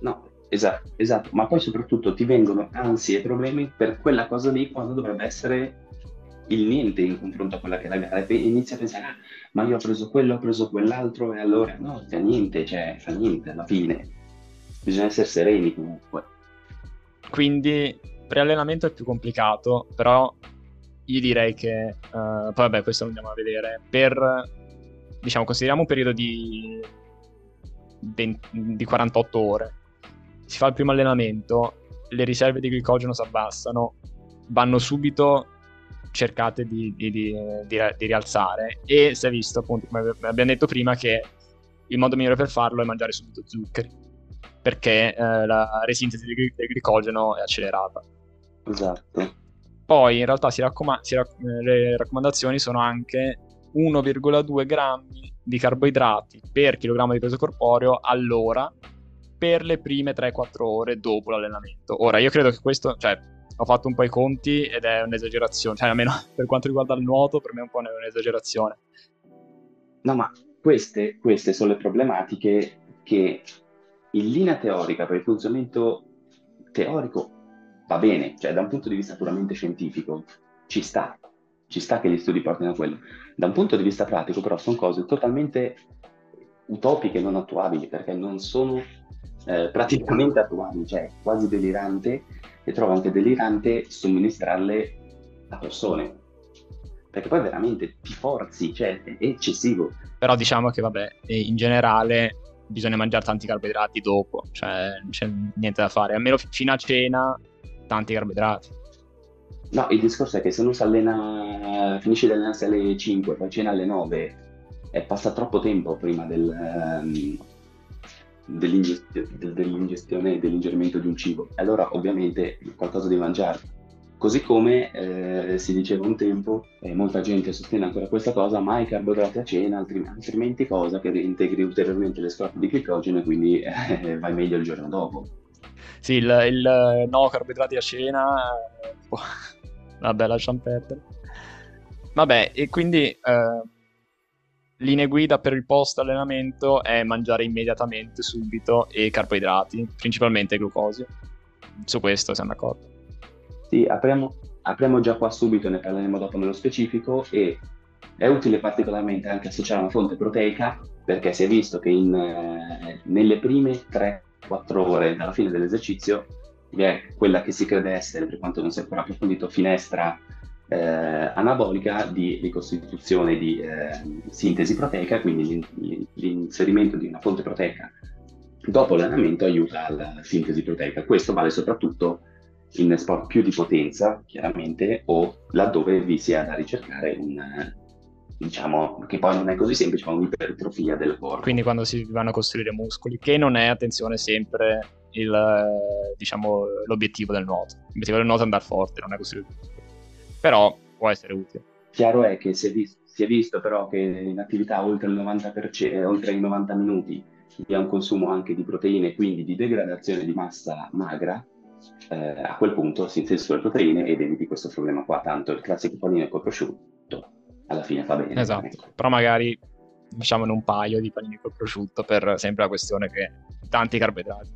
No, esatto, esatto, ma poi soprattutto ti vengono ansie e problemi per quella cosa lì quando dovrebbe essere il niente in confronto a quella che è la gara e inizi a pensare, ah, ma io ho preso quello, ho preso quell'altro e allora no, fa niente, cioè fa niente alla fine. Bisogna essere sereni comunque. Quindi preallenamento è più complicato, però io direi che, uh, poi vabbè, questo lo andiamo a vedere, per, diciamo, consideriamo un periodo di, 20, di 48 ore, si fa il primo allenamento, le riserve di glicogeno si abbassano, vanno subito cercate di, di, di, di, rialzare. E si è visto appunto come abbiamo detto prima che il modo migliore per farlo è mangiare subito zuccheri perché eh, la resintesi del glicogeno è accelerata. Esatto. Poi in realtà si raccoma- rac- le raccomandazioni sono anche 1,2 grammi di carboidrati per chilogrammo di peso corporeo all'ora per le prime 3-4 ore dopo l'allenamento. Ora, io credo che questo, cioè, ho fatto un po' i conti ed è un'esagerazione, cioè almeno *laughs* per quanto riguarda il nuoto, per me è un po' un'esagerazione. No, ma queste, queste sono le problematiche che in linea teorica, per il funzionamento teorico va bene, cioè da un punto di vista puramente scientifico ci sta, ci sta che gli studi portino a quello. Da un punto di vista pratico però sono cose totalmente utopiche, non attuabili, perché non sono eh, praticamente attuabili, cioè quasi delirante e trovo anche delirante somministrarle a persone. Perché poi veramente ti forzi, cioè è eccessivo. Però diciamo che vabbè, in generale bisogna mangiare tanti carboidrati dopo, cioè non c'è niente da fare, almeno fino a cena tanti carboidrati. No, il discorso è che se uno si allena, finisce di allenarsi alle 5, poi cena alle 9, e passa troppo tempo prima del, um, dell'ingestione, dell'ingestione e dell'ingerimento di un cibo. Allora ovviamente qualcosa devi mangiare. Così come eh, si diceva un tempo, e molta gente sostiene ancora questa cosa, mai carboidrati a cena, altrimenti cosa che integri ulteriormente le scorte di glicogeno e quindi *laughs* eh, vai meglio il giorno dopo. Sì, il, il no carboidrati a cena, oh, *laughs* vabbè, lasciamo perdere. Vabbè, e quindi eh, linee guida per il post allenamento è mangiare immediatamente, subito, e carboidrati, principalmente glucosio. Su questo siamo d'accordo. Sì, apriamo, apriamo già qua subito, ne parleremo dopo nello specifico, e è utile particolarmente anche associare una fonte proteica, perché si è visto che in, eh, nelle prime tre 4 ore dalla fine dell'esercizio vi è quella che si crede essere, per quanto non sia ancora approfondito, finestra eh, anabolica di ricostituzione di eh, sintesi proteica, quindi l'in- l'inserimento di una fonte proteica dopo l'allenamento aiuta alla sintesi proteica. Questo vale soprattutto in sport più di potenza, chiaramente, o laddove vi sia da ricercare un, diciamo, che poi non è così semplice, ma un'ipertrofia del corpo. Quindi quando si vanno a costruire muscoli, che non è, attenzione, sempre il, diciamo, l'obiettivo del nuoto. L'obiettivo del nuoto è andare forte, non è costruire. Però può essere utile. Chiaro è che si è visto, si è visto però che in attività oltre, 90%, oltre i 90 minuti vi è un consumo anche di proteine, quindi di degradazione di massa magra, eh, a quel punto si inseriscono le proteine ed eviti questo problema qua, tanto il classico panino col prosciutto alla fine fa bene. Esatto, ecco. però magari facciamone un paio di panini col prosciutto per sempre la questione che tanti carboidrati.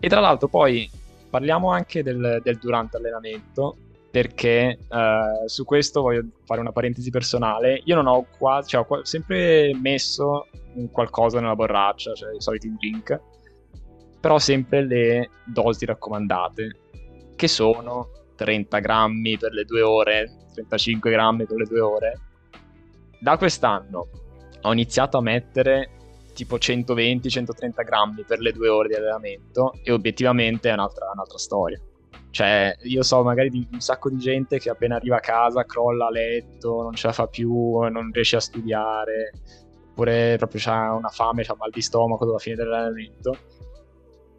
E tra l'altro poi parliamo anche del, del durante allenamento perché uh, su questo voglio fare una parentesi personale. Io non ho quasi, cioè, ho sempre messo qualcosa nella borraccia, cioè i soliti drink, però sempre le dosi raccomandate, che sono 30 grammi per le due ore, 35 grammi per le due ore. Da quest'anno ho iniziato a mettere tipo 120-130 grammi per le due ore di allenamento e obiettivamente è un'altra, un'altra storia. Cioè, io so magari di un sacco di gente che appena arriva a casa crolla a letto, non ce la fa più, non riesce a studiare, oppure proprio ha una fame, ha mal di stomaco dopo la fine dell'allenamento.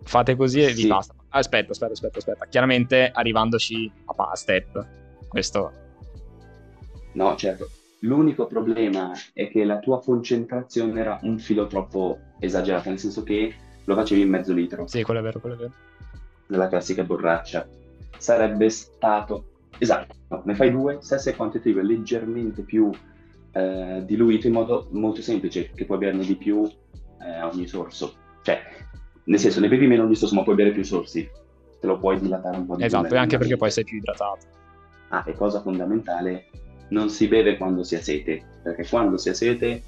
Fate così e sì. vi basta. Aspetta, aspetta, aspetta, aspetta. Chiaramente arrivandoci a step. Questo. No, certo. L'unico problema è che la tua concentrazione era un filo troppo esagerata, nel senso che lo facevi in mezzo litro. Sì, quello è vero, quello è vero. Nella classica borraccia sarebbe stato esatto, no, ne fai due, stesso quantitativo leggermente più eh, diluito in modo molto semplice, che puoi berne di più eh, a ogni sorso. Cioè, nel senso, ne bevi meno ogni sorso, ma puoi bere più sorsi. Te lo puoi dilatare un po' di più. Esatto, e anche perché poi sei più idratato. Ah, e cosa fondamentale, non si beve quando si ha sete, perché quando si ha sete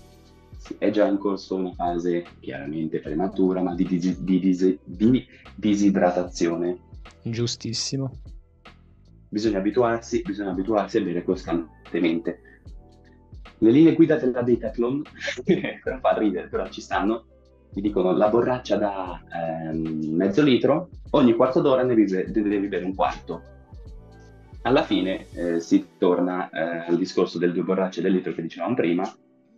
è già in corso una fase chiaramente prematura, ma di, dis- di, dis- di disidratazione Giustissimo. Bisogna abituarsi, bisogna abituarsi a bere costantemente. Le linee guida della Decathlon, *laughs* far ridere, però ci stanno, ti dicono la borraccia da ehm, mezzo litro, ogni quarto d'ora ne devi, ne devi bere un quarto. Alla fine eh, si torna eh, al discorso delle due borracce del litro che dicevamo prima,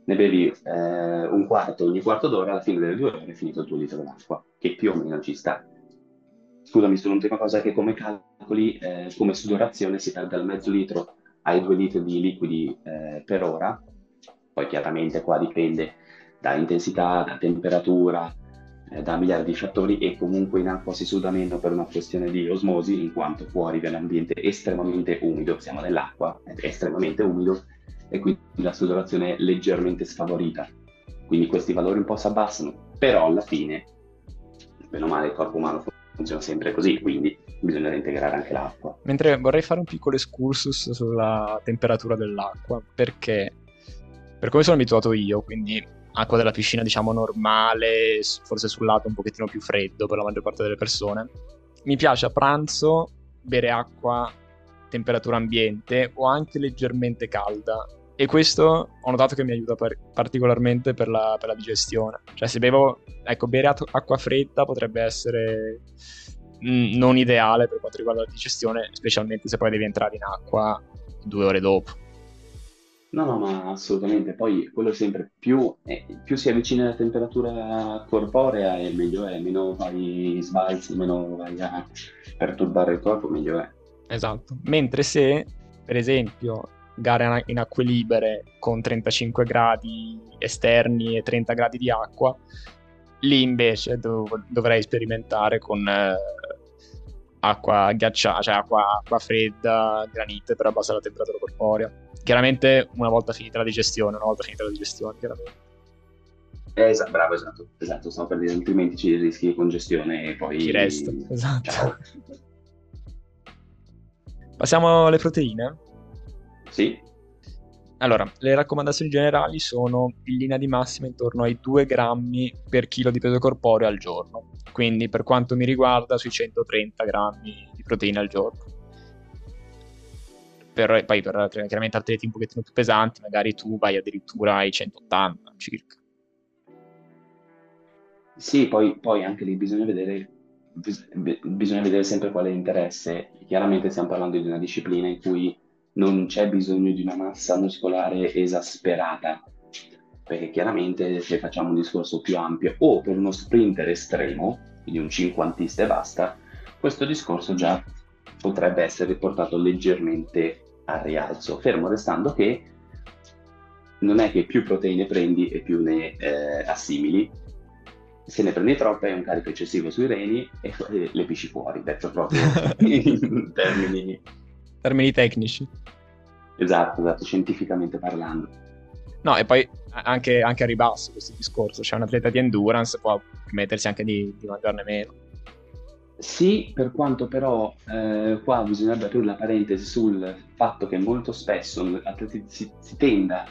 ne bevi eh, un quarto ogni quarto d'ora, alla fine delle due ore è finito il tuo litro d'acqua, che più o meno ci sta scusami, sull'ultima cosa che come calcoli, eh, come sudorazione si perde dal mezzo litro ai due litri di liquidi eh, per ora, poi chiaramente qua dipende da intensità, da temperatura, eh, da migliaia di fattori e comunque in acqua si suda meno per una questione di osmosi in quanto fuori viene un ambiente estremamente umido, siamo nell'acqua, è estremamente umido e quindi la sudorazione è leggermente sfavorita. Quindi questi valori un po' si abbassano, però alla fine, meno male il corpo umano funziona sempre così, quindi bisogna reintegrare anche l'acqua. Mentre vorrei fare un piccolo excursus sulla temperatura dell'acqua, perché per come sono abituato io, quindi acqua della piscina diciamo normale, forse sul lato un pochettino più freddo per la maggior parte delle persone, mi piace a pranzo bere acqua temperatura ambiente o anche leggermente calda e questo ho notato che mi aiuta par- particolarmente per la, per la, digestione. Cioè, se bevo, ecco, bere acqua fredda potrebbe essere mh, mm, non ideale per quanto riguarda la digestione, specialmente se poi devi entrare in acqua due ore dopo. No, no, ma assolutamente. Poi quello sempre più, eh, più si avvicina alla temperatura corporea e meglio è, meno vai sbalzi, meno vai a perturbare il corpo, meglio è. Esatto. Mentre se, per esempio, gare in acque libere con 35 gradi esterni e 30 gradi di acqua, lì invece dov- dovrei sperimentare con eh, acqua ghiacciata, cioè acqua, acqua, fredda, granite per abbassare la temperatura corporea. Chiaramente una volta finita la digestione, una volta finita la digestione, chiaramente. Esatto, bravo, esatto, esatto, stavo per dire, altrimenti ci rischi di congestione e poi... Ci resta, *laughs* esatto. Ciao. Passiamo alle proteine? Sì. Allora, le raccomandazioni generali sono in linea di massima intorno ai 2 grammi per chilo di peso corporeo al giorno, quindi per quanto mi riguarda sui 130 grammi di proteine al giorno. Per, poi per chiaramente atleti un pochettino più pesanti, magari tu vai addirittura ai 180 circa. Sì, poi, poi anche lì bisogna vedere, bisogna vedere sempre quale interesse. Chiaramente stiamo parlando di una disciplina in cui non c'è bisogno di una massa muscolare esasperata, perché chiaramente se facciamo un discorso più ampio o per uno sprinter estremo, quindi un cinquantista e basta, questo discorso già potrebbe essere portato leggermente al rialzo, fermo restando che non è che più proteine prendi e più ne eh, assimili, se ne prendi troppe è un carico eccessivo sui reni e le pisci fuori, detto proprio *laughs* in termini termini tecnici. Esatto, esatto, scientificamente parlando. No, e poi anche, anche a ribasso questo discorso, cioè un atleta di endurance può permettersi anche di, di mangiarne meno. Sì, per quanto però eh, qua bisognerebbe aprire la parentesi sul fatto che molto spesso atleti si, si tenda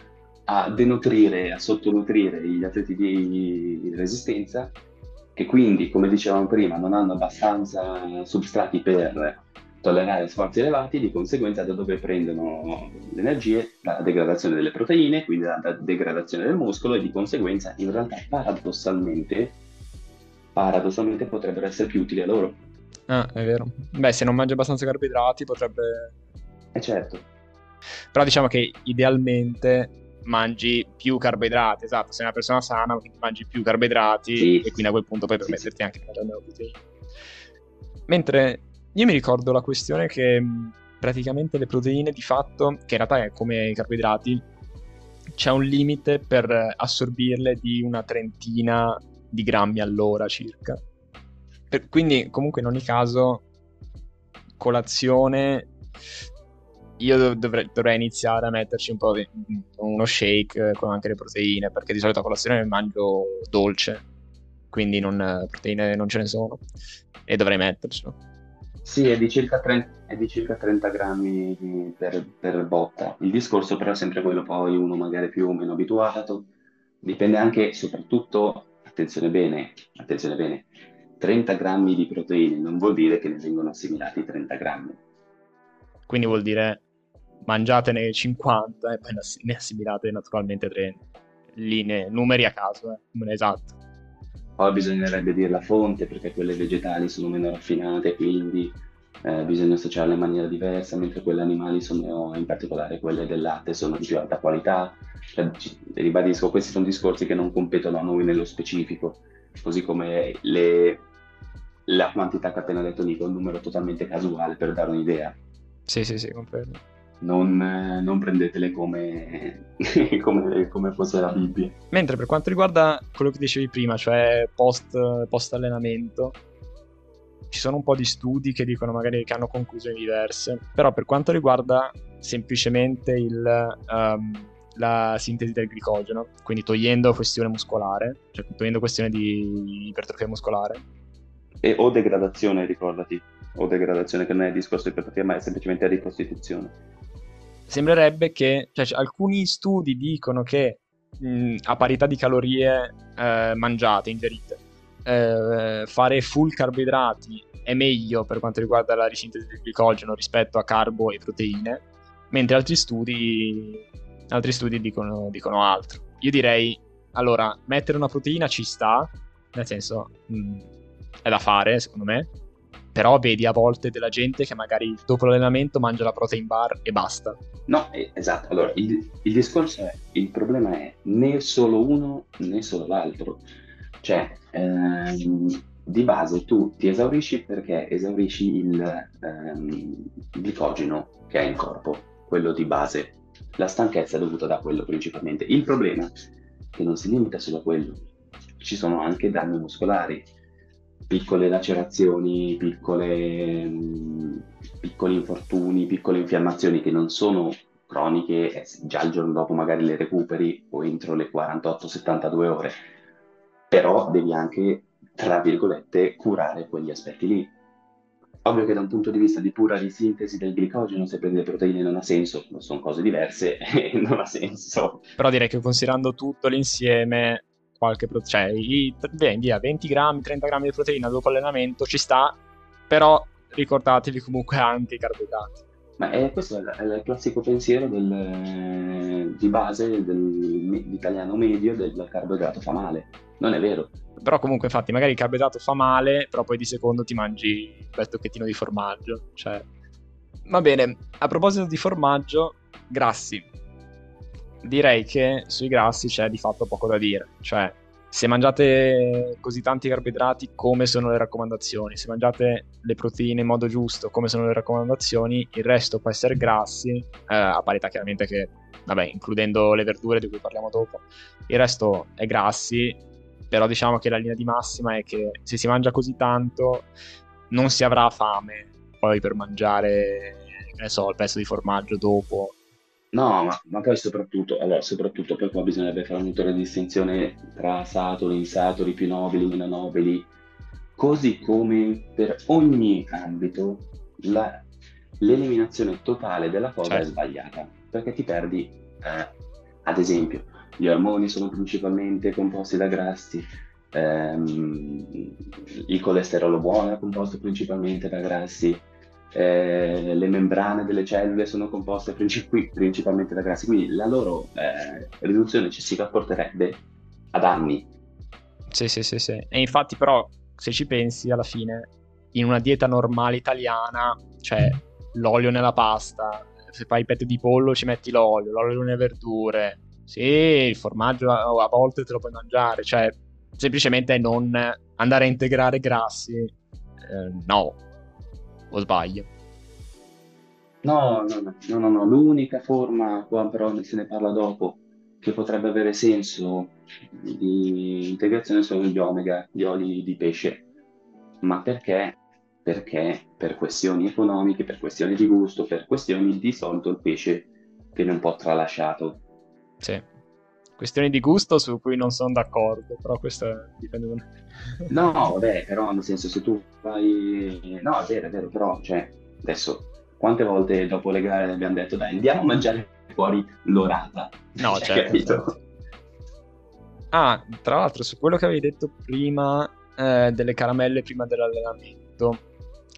a denutrire, a sottonutrire gli atleti di resistenza, che quindi, come dicevamo prima, non hanno abbastanza substrati per tollerare sforzi elevati, di conseguenza da dove prendono le energie? Dalla degradazione delle proteine, quindi dalla degradazione del muscolo e di conseguenza in realtà paradossalmente paradossalmente potrebbero essere più utili a loro. Ah, è vero. Beh, se non mangi abbastanza carboidrati potrebbe... Eh certo. Però diciamo che idealmente mangi più carboidrati, esatto, sei una persona sana, quindi mangi più carboidrati sì, e quindi a quel punto puoi sì, permetterti sì. anche di mangiare meno proteine. Mentre io mi ricordo la questione che praticamente le proteine di fatto, che in realtà è come i carboidrati, c'è un limite per assorbirle di una trentina di grammi all'ora circa. Per, quindi comunque in ogni caso colazione io dovrei, dovrei, iniziare a metterci un po' di, uno shake con anche le proteine perché di solito a colazione mangio dolce quindi non, proteine non ce ne sono e dovrei mettercelo sì è di circa 30, è di circa 30 grammi per, per, botta il discorso però è sempre quello poi uno magari più o meno abituato dipende anche soprattutto attenzione bene, attenzione bene, 30 grammi di proteine non vuol dire che ne vengono assimilati 30 grammi. Quindi vuol dire mangiatene 50 e poi ne assimilate naturalmente 30. Linee, numeri a caso, eh, esatto. Poi bisognerebbe dire la fonte perché quelle vegetali sono meno raffinate, quindi eh, bisogna associarle in maniera diversa, mentre quelle animali sono, in particolare quelle del latte, sono di più alta qualità. Cioè, ribadisco, questi sono discorsi che non competono a noi nello specifico, così come le, la quantità che ha appena detto Nico, è un numero totalmente casuale per dare un'idea. Sì, sì, sì, confermo. Non, non, prendetele come, *laughs* come, come, fosse la Bibbia. Mentre per quanto riguarda quello che dicevi prima, cioè post, post allenamento, ci sono un po' di studi che dicono magari che hanno conclusioni diverse, però per quanto riguarda semplicemente il, um, la sintesi del glicogeno, quindi togliendo questione muscolare, cioè togliendo questione di ipertrofia muscolare. E o degradazione, ricordati, o degradazione che non è discorso di ipertrofia, ma è semplicemente ricostituzione. Sembrerebbe che cioè, alcuni studi dicono che mh, a parità di calorie eh, mangiate, ingerite, eh, fare full carboidrati è meglio per quanto riguarda la risintesi del glicogeno rispetto a carbo e proteine, mentre altri studi, altri studi dicono, dicono altro. Io direi, allora, mettere una proteina ci sta, nel senso, mh, è da fare secondo me, però vedi a volte della gente che magari dopo l'allenamento mangia la protein bar e basta. No, esatto, allora il, il discorso è, il problema è né solo uno né solo l'altro cioè, ehm, di base tu ti esaurisci perché esaurisci il ehm, glicogeno che hai in corpo, quello di base. La stanchezza è dovuta da quello principalmente. Il problema è che non si limita solo a quello, ci sono anche danni muscolari, piccole lacerazioni, piccole, mh, piccoli infortuni, piccole infiammazioni che non sono croniche, già il giorno dopo magari le recuperi o entro le 48-72 ore però devi anche, tra virgolette, curare quegli aspetti lì. Ovvio che da un punto di vista di pura risintesi del glicogeno, se prendi le proteine non ha senso, sono cose diverse *laughs* e non ha senso. Però direi che considerando tutto l'insieme, qualche pro- cioè i, via, 20 grammi, 30 grammi di proteina dopo allenamento ci sta, però ricordatevi comunque anche i carboidrati. Ma è, questo è, è, il classico pensiero del, di base dell'italiano medio del carboidrato fa male. Non è vero. Però comunque infatti magari il carboidrato fa male, però poi di secondo ti mangi un bel tocchettino di formaggio. Cioè... Va bene, a proposito di formaggio, grassi. Direi che sui grassi c'è di fatto poco da dire. Cioè, se mangiate così tanti carboidrati come sono le raccomandazioni, se mangiate le proteine in modo giusto come sono le raccomandazioni, il resto può essere grassi, eh, a parità chiaramente che, vabbè, includendo le verdure di cui parliamo dopo, il resto è grassi, però diciamo che la linea di massima è che se si mangia così tanto non si avrà fame poi per mangiare, ne so, il pezzo di formaggio dopo No, ma, ma poi soprattutto, allora, soprattutto poi qua bisognerebbe fare un'ulteriore distinzione tra saturi, insaturi, più nobili, meno nobili. così come per ogni ambito la, l'eliminazione totale della cosa certo. è sbagliata, perché ti perdi, eh, ad esempio, gli ormoni sono principalmente composti da grassi, ehm, il colesterolo buono è composto principalmente da grassi, eh, le membrane delle cellule sono composte princip- principalmente da grassi, quindi la loro eh, riduzione eccessiva porterebbe a danni. Sì, sì, sì, sì. E infatti però, se ci pensi, alla fine, in una dieta normale italiana, cioè l'olio nella pasta, se fai petto di pollo ci metti l'olio, l'olio nelle verdure, sì, il formaggio a, a volte te lo puoi mangiare, cioè semplicemente non andare a integrare grassi, eh, no, o sbaglio? No, no, no, no, no, l'unica forma, qua però se ne parla dopo, che potrebbe avere senso di integrazione sono gli omega, gli oli di pesce. Ma perché? Perché per questioni economiche, per questioni di gusto, per questioni di solito il pesce viene un po' tralasciato. Sì. Questioni di gusto su cui non sono d'accordo, però questo dipende da *laughs* No, vabbè, però nel senso se tu fai... No, è vero, è vero, però, cioè, adesso, quante volte dopo le gare abbiamo detto, dai, andiamo a mangiare fuori l'orata? No, *laughs* cioè, certo. Certo. Ah, tra l'altro, su quello che avevi detto prima eh, delle caramelle prima dell'allenamento,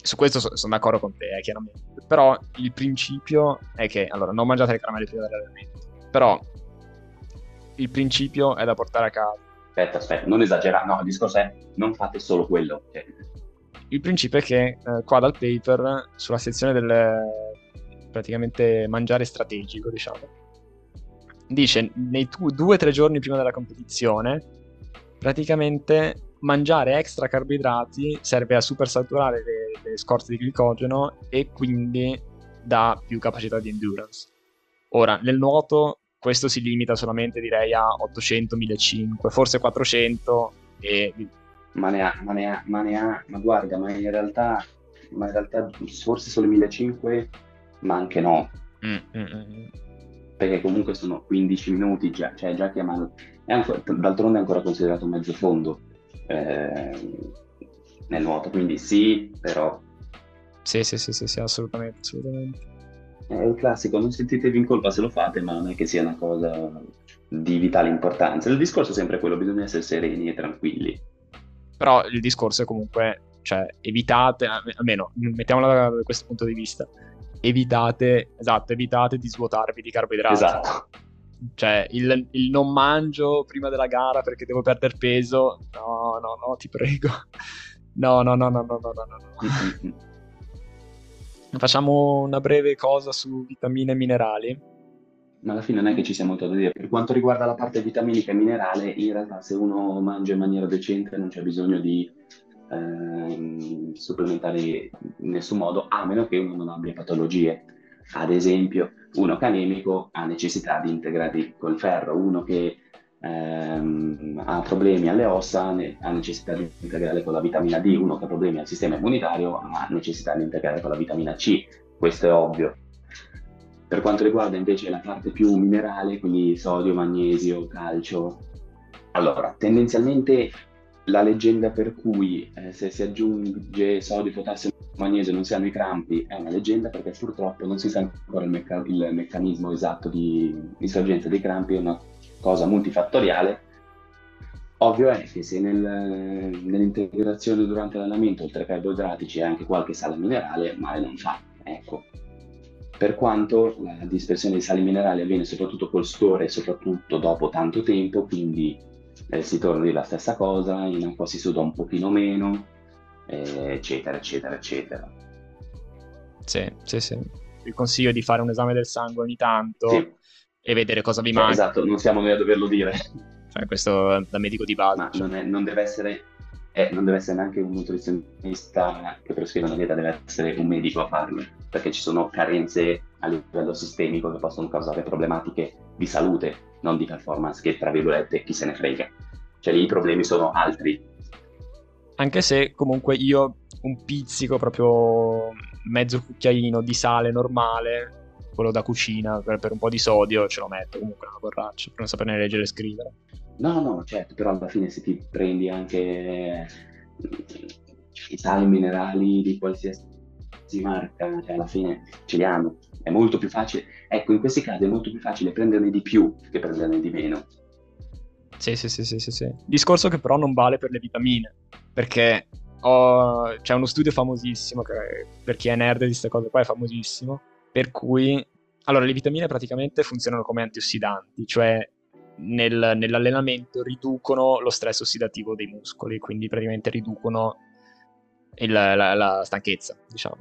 su questo so, sono d'accordo con te, eh, chiaramente. Però il principio è che, allora, non mangiate le caramelle prima dell'allenamento, però il principio è da portare a casa. Aspetta, aspetta, non esagerare, no, il discorso è non fate solo quello. Cioè. Il principio è che eh, qua dal paper, sulla sezione del praticamente mangiare strategico, diciamo, dice nei tu- due o tre giorni prima della competizione, praticamente mangiare extra carboidrati serve a supersaturare le, le scorte di glicogeno e quindi dà più capacità di endurance. Ora, nel nuoto questo si limita solamente direi a 800, 1500, forse 400 e... Ma ne ha, ma ne ha, ma ne ha, ma guarda, ma in realtà, ma in realtà forse solo 1500, ma anche no. Mm, mm, mm. Perché comunque sono 15 minuti già, cioè già chiamando... Ancora, d'altronde è ancora considerato mezzo fondo eh, nel nuoto, quindi sì, però... Sì, sì, sì, sì, sì assolutamente, assolutamente. È il classico, non sentitevi in colpa se lo fate, ma non è che sia una cosa di vitale importanza. Il discorso è sempre quello, bisogna essere sereni e tranquilli. Però il discorso è comunque, cioè, evitate, almeno mettiamola da questo punto di vista, evitate, esatto, evitate di svuotarvi di carboidrati. Esatto. Cioè, il, il, non mangio prima della gara perché devo perdere peso, no, no, no, ti prego. *laughs* No, no, no, no, no, no, no. no. Facciamo una breve cosa su vitamine e minerali. Ma alla fine non è che ci sia molto da dire. Per quanto riguarda la parte vitaminica e minerale, in realtà se uno mangia in maniera decente non c'è bisogno di ehm, supplementare in nessun modo, a meno che uno non abbia patologie. Ad esempio, uno che è anemico ha necessità di integrare col ferro, uno che ehm, ha problemi alle ossa ne- ha necessità di integrare con la vitamina D, uno che ha problemi al sistema immunitario ha necessità di integrare con la vitamina C, questo è ovvio. Per quanto riguarda invece la parte più minerale, quindi sodio, magnesio, calcio, allora tendenzialmente la leggenda per cui eh, se si aggiunge sodio, potassio e magnesio non si hanno i crampi è una leggenda perché purtroppo non si sa ancora il, mecca- il meccanismo esatto di insorgenza dei crampi, è una cosa multifattoriale. Ovvio è che se nel, nell'integrazione durante l'allenamento, oltre ai carboidrati, c'è anche qualche sale minerale, male non fa. Ecco. Per quanto la dispersione di sali minerali avviene soprattutto col sudore e soprattutto dopo tanto tempo, quindi eh, si torna lì la stessa cosa, in acqua si suda un pochino meno, eh, eccetera, eccetera, eccetera. Sì, sì, sì. Vi consiglio di fare un esame del sangue ogni tanto. Sì e vedere cosa vi manca. Esatto, non siamo noi a doverlo dire. Cioè, questo da medico di base. Ma cioè. non, è, non, deve essere, eh, non, deve essere, neanche un nutrizionista che prescrive una dieta, deve essere un medico a farlo, perché ci sono carenze a livello sistemico che possono causare problematiche di salute, non di performance, che tra virgolette chi se ne frega. Cioè lì i problemi sono altri. Anche se comunque io un pizzico, proprio mezzo cucchiaino di sale normale, quello da cucina per, per, un po' di sodio ce lo metto comunque nella borraccia per non saperne leggere e scrivere. No, no, certo, però alla fine se ti prendi anche i sali minerali di qualsiasi marca, cioè alla fine ce li hanno. È molto più facile, ecco, in questi casi è molto più facile prenderne di più che prenderne di meno. Sì, sì, sì, sì, sì, sì. Discorso che però non vale per le vitamine, perché ho... c'è uno studio famosissimo, che per chi è nerd di queste cose qua è famosissimo, per cui... Allora, le vitamine praticamente funzionano come antiossidanti, cioè nel, nell'allenamento riducono lo stress ossidativo dei muscoli, quindi praticamente riducono il, la, la, stanchezza, diciamo.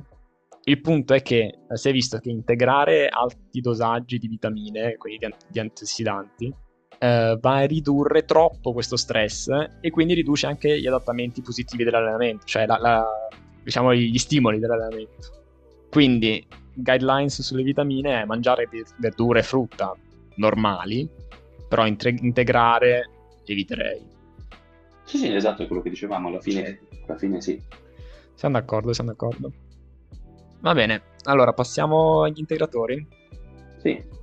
Il punto è che si è visto che integrare alti dosaggi di vitamine, quindi di, di antiossidanti, eh, va a ridurre troppo questo stress e quindi riduce anche gli adattamenti positivi dell'allenamento, cioè la, diciamo gli stimoli dell'allenamento. Quindi guidelines sulle vitamine è mangiare verdure e frutta normali, però intre- integrare eviterei. Sì, sì, esatto, è quello che dicevamo, alla fine, alla fine sì. Siamo d'accordo, siamo d'accordo. Va bene, allora passiamo agli integratori. Sì.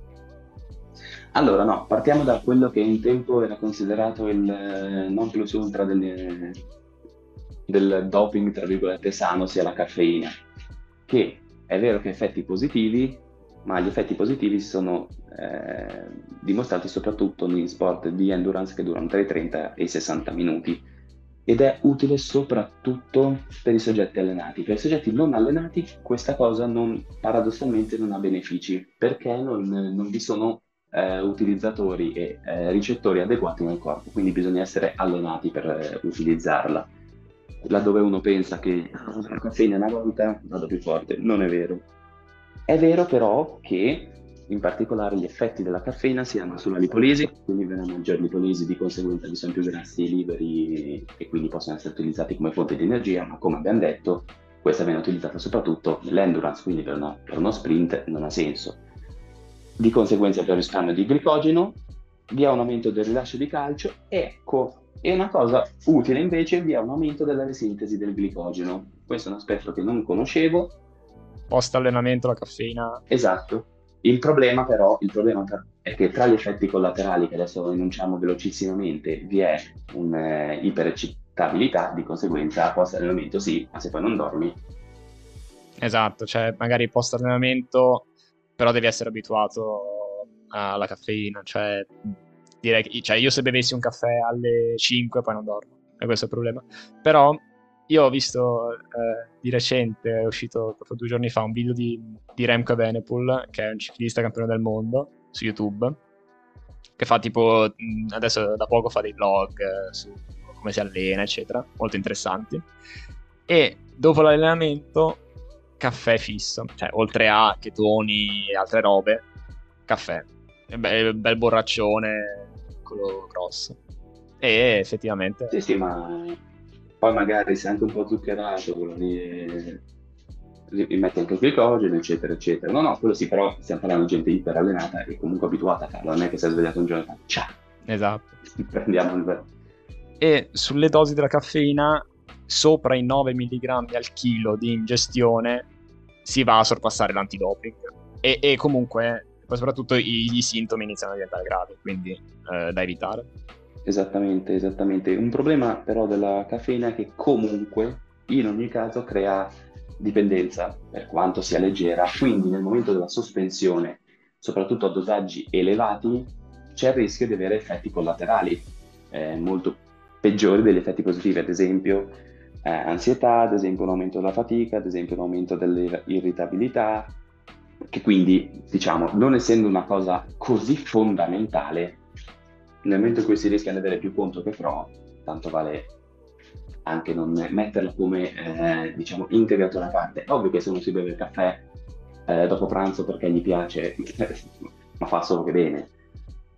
Allora, no, partiamo da quello che un tempo era considerato il eh, non plus ultra del, del doping, tra virgolette, sano, sia la caffeina, che è vero che effetti positivi, ma gli effetti positivi sono eh, dimostrati soprattutto in sport di endurance che durano tra i 30 e i 60 minuti ed è utile soprattutto per i soggetti allenati. Per i soggetti non allenati questa cosa non, paradossalmente non ha benefici perché non, non vi sono eh, utilizzatori e eh, ricettori adeguati nel corpo, quindi bisogna essere allenati per eh, utilizzarla. Laddove uno pensa che ah, la caffeina una volta vado più forte, non è vero è vero però che in particolare gli effetti della caffeina si hanno sulla lipolisi, quindi una maggior lipolisi, di conseguenza vi sono più grassi liberi e quindi possono essere utilizzati come fonte di energia, ma come abbiamo detto, questa viene utilizzata soprattutto nell'endurance, quindi per, una, per uno sprint non ha senso. Di conseguenza per il risparmio di glicogeno, vi è un aumento del rilascio di calcio e ecco, e una cosa utile invece vi è un aumento della risintesi del glicogeno. Questo è un aspetto che non conoscevo, post allenamento la caffeina. Esatto. Il problema però il problema è che tra gli effetti collaterali che adesso enunciamo velocissimamente vi è un'iperecitabilità, eh, di conseguenza post allenamento sì, ma se poi non dormi. Esatto, cioè magari post allenamento però devi essere abituato alla caffeina, cioè direi che cioè, io se bevessi un caffè alle 5 poi non dormo, e questo è il problema. Però io ho visto eh, di recente, è uscito proprio due giorni fa, un video di, di Remco Evenepoel, che è un ciclista campione del mondo, su YouTube, che fa tipo, adesso da poco fa dei vlog eh, su come si allena, eccetera, molto interessanti. E dopo l'allenamento, caffè fisso, cioè oltre a chetoni e altre robe, caffè. Bel, bel borraccione, quello grosso. E effettivamente... Sì, sì, ma poi magari se anche un po' zuccherato, ri, rimetti anche il glicogeno, eccetera, eccetera. No, no, quello sì, però stiamo parlando di gente iperallenata e comunque abituata a farlo, non è che si è svegliato un giorno e fa ciao. Esatto. Prendiamo il E sulle dosi della caffeina, sopra i 9 mg al chilo di ingestione, si va a sorpassare l'antidoping. E, e comunque, poi soprattutto i, i, sintomi iniziano a diventare gravi, quindi eh, da evitare. Esattamente, esattamente. Un problema però della caffeina è che comunque, in ogni caso, crea dipendenza, per quanto sia leggera, quindi nel momento della sospensione, soprattutto a dosaggi elevati, c'è il rischio di avere effetti collaterali eh, molto peggiori degli effetti positivi, ad esempio eh, ansietà, ad esempio un aumento della fatica, ad esempio un aumento dell'irritabilità, che quindi, diciamo, non essendo una cosa così fondamentale, nel momento in cui si rischia di avere più conto che pro, tanto vale anche non metterla come eh, diciamo integratore a parte. Ovvio che se uno si beve il caffè eh, dopo pranzo perché gli piace, *laughs* ma fa solo che bene.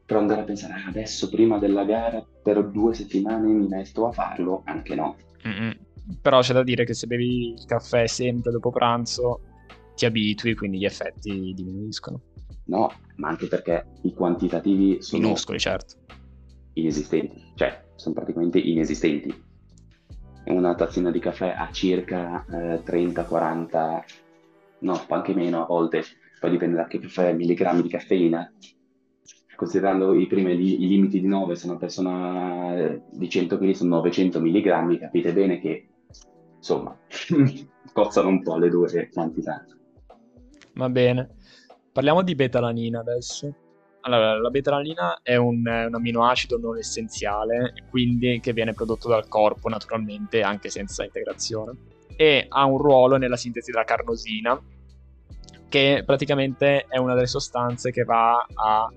Però andare a pensare ah, adesso prima della gara per due settimane mi metto a farlo, anche no. Mm-mm. Però c'è da dire che se bevi il caffè sempre dopo pranzo ti abitui, quindi gli effetti diminuiscono. No, ma anche perché i quantitativi sono... Minuscoli, certo. Inesistenti, cioè sono praticamente inesistenti. Una tazzina di caffè ha circa eh, 30-40, no, anche meno a volte, poi dipende da che caffè, milligrammi di caffeina. Considerando i primi li, i limiti di 9, se una persona eh, di 100 kg sono 900 milligrammi, capite bene che insomma, *laughs* cozzano un po' le due quantità. Va bene. Parliamo di betalanina adesso. Allora, la betalanina è un, un, amminoacido non essenziale, quindi che viene prodotto dal corpo naturalmente anche senza integrazione. E ha un ruolo nella sintesi della carnosina, che praticamente è una delle sostanze che a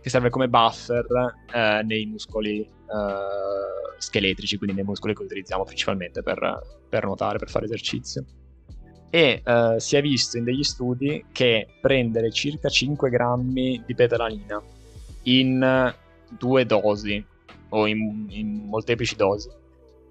che serve come buffer eh, nei muscoli eh, scheletrici, quindi nei muscoli che utilizziamo principalmente per, per nuotare, per fare esercizio. E eh, si è visto in degli studi che prendere circa 5 grammi di betalanina in due dosi o in, in molteplici dosi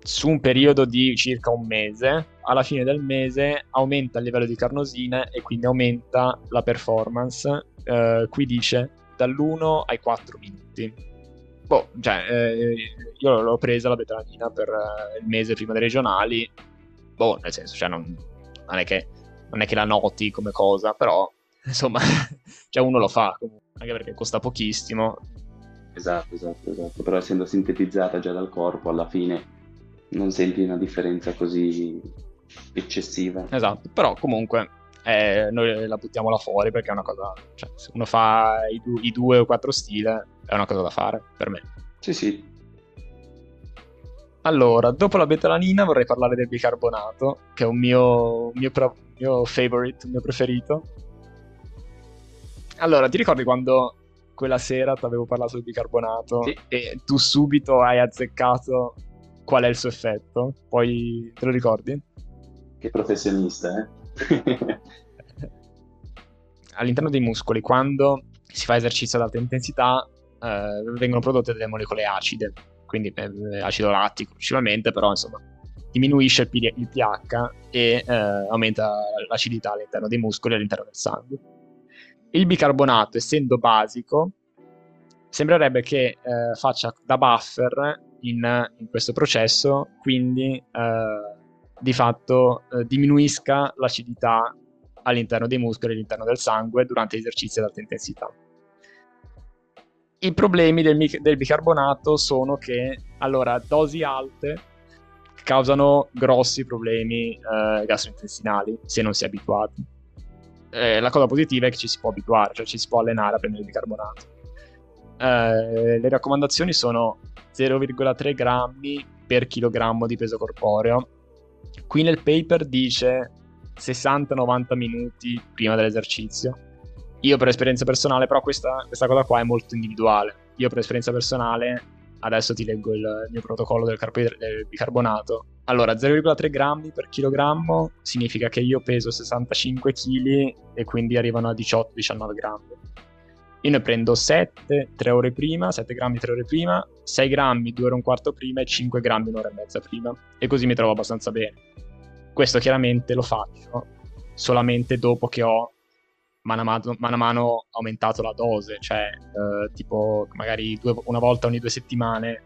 su un periodo di circa un mese, alla fine del mese aumenta il livello di carnosine e quindi aumenta la performance. Eh, qui dice dall'1 ai 4 minuti. Boh, cioè, eh, io l'ho presa la betalanina per eh, il mese prima dei regionali. Boh, nel senso, cioè, non, non, è che, non è che la noti come cosa, però *laughs* insomma, cioè uno lo fa comunque, anche perché costa pochissimo. Esatto, esatto, esatto. Però essendo sintetizzata già dal corpo, alla fine non senti una differenza così eccessiva. Esatto, però comunque eh, noi la buttiamo là fuori perché è una cosa, cioè se uno fa i, du- i due o quattro stile è una cosa da fare per me. Sì, sì. Allora, dopo la betalanina vorrei parlare del bicarbonato, che è un mio, mio, pro- mio favorite, un mio preferito. Allora, ti ricordi quando quella sera ti avevo parlato del bicarbonato sì. e tu subito hai azzeccato qual è il suo effetto. Poi te lo ricordi? Che professionista, eh? *laughs* All'interno dei muscoli, quando si fa esercizio ad alta intensità, eh, vengono prodotte delle molecole acide, quindi eh, acido lattico principalmente, però insomma diminuisce il, pH e eh, aumenta l'acidità all'interno dei muscoli e all'interno del sangue. Il bicarbonato, essendo basico, sembrerebbe che eh, faccia da buffer in, in questo processo, quindi eh, di fatto eh, diminuisca l'acidità all'interno dei muscoli, all'interno del sangue durante esercizi ad alta intensità. I problemi del, del bicarbonato sono che, allora, dosi alte causano grossi problemi eh, gastrointestinali se non si è abituati. Eh, la cosa positiva è che ci si può abituare, cioè ci si può allenare a prendere il bicarbonato. Eh, le raccomandazioni sono 0,3 grammi per chilogrammo di peso corporeo. Qui nel paper dice 60-90 minuti prima dell'esercizio. Io per esperienza personale, però questa, questa, cosa qua è molto individuale. Io per esperienza personale, adesso ti leggo il, mio protocollo del, carb- del bicarbonato. Allora, 0,3 grammi per chilogrammo significa che io peso 65 kg e quindi arrivano a 18-19 grammi. Io ne prendo 7 3 ore prima, 7 grammi 3 ore prima, 6 grammi 2 ore e un quarto prima e 5 grammi un'ora e mezza prima. E così mi trovo abbastanza bene. Questo chiaramente lo faccio solamente dopo che ho mano a mano, mano, a mano aumentato la dose, cioè eh, tipo magari due, una volta ogni due settimane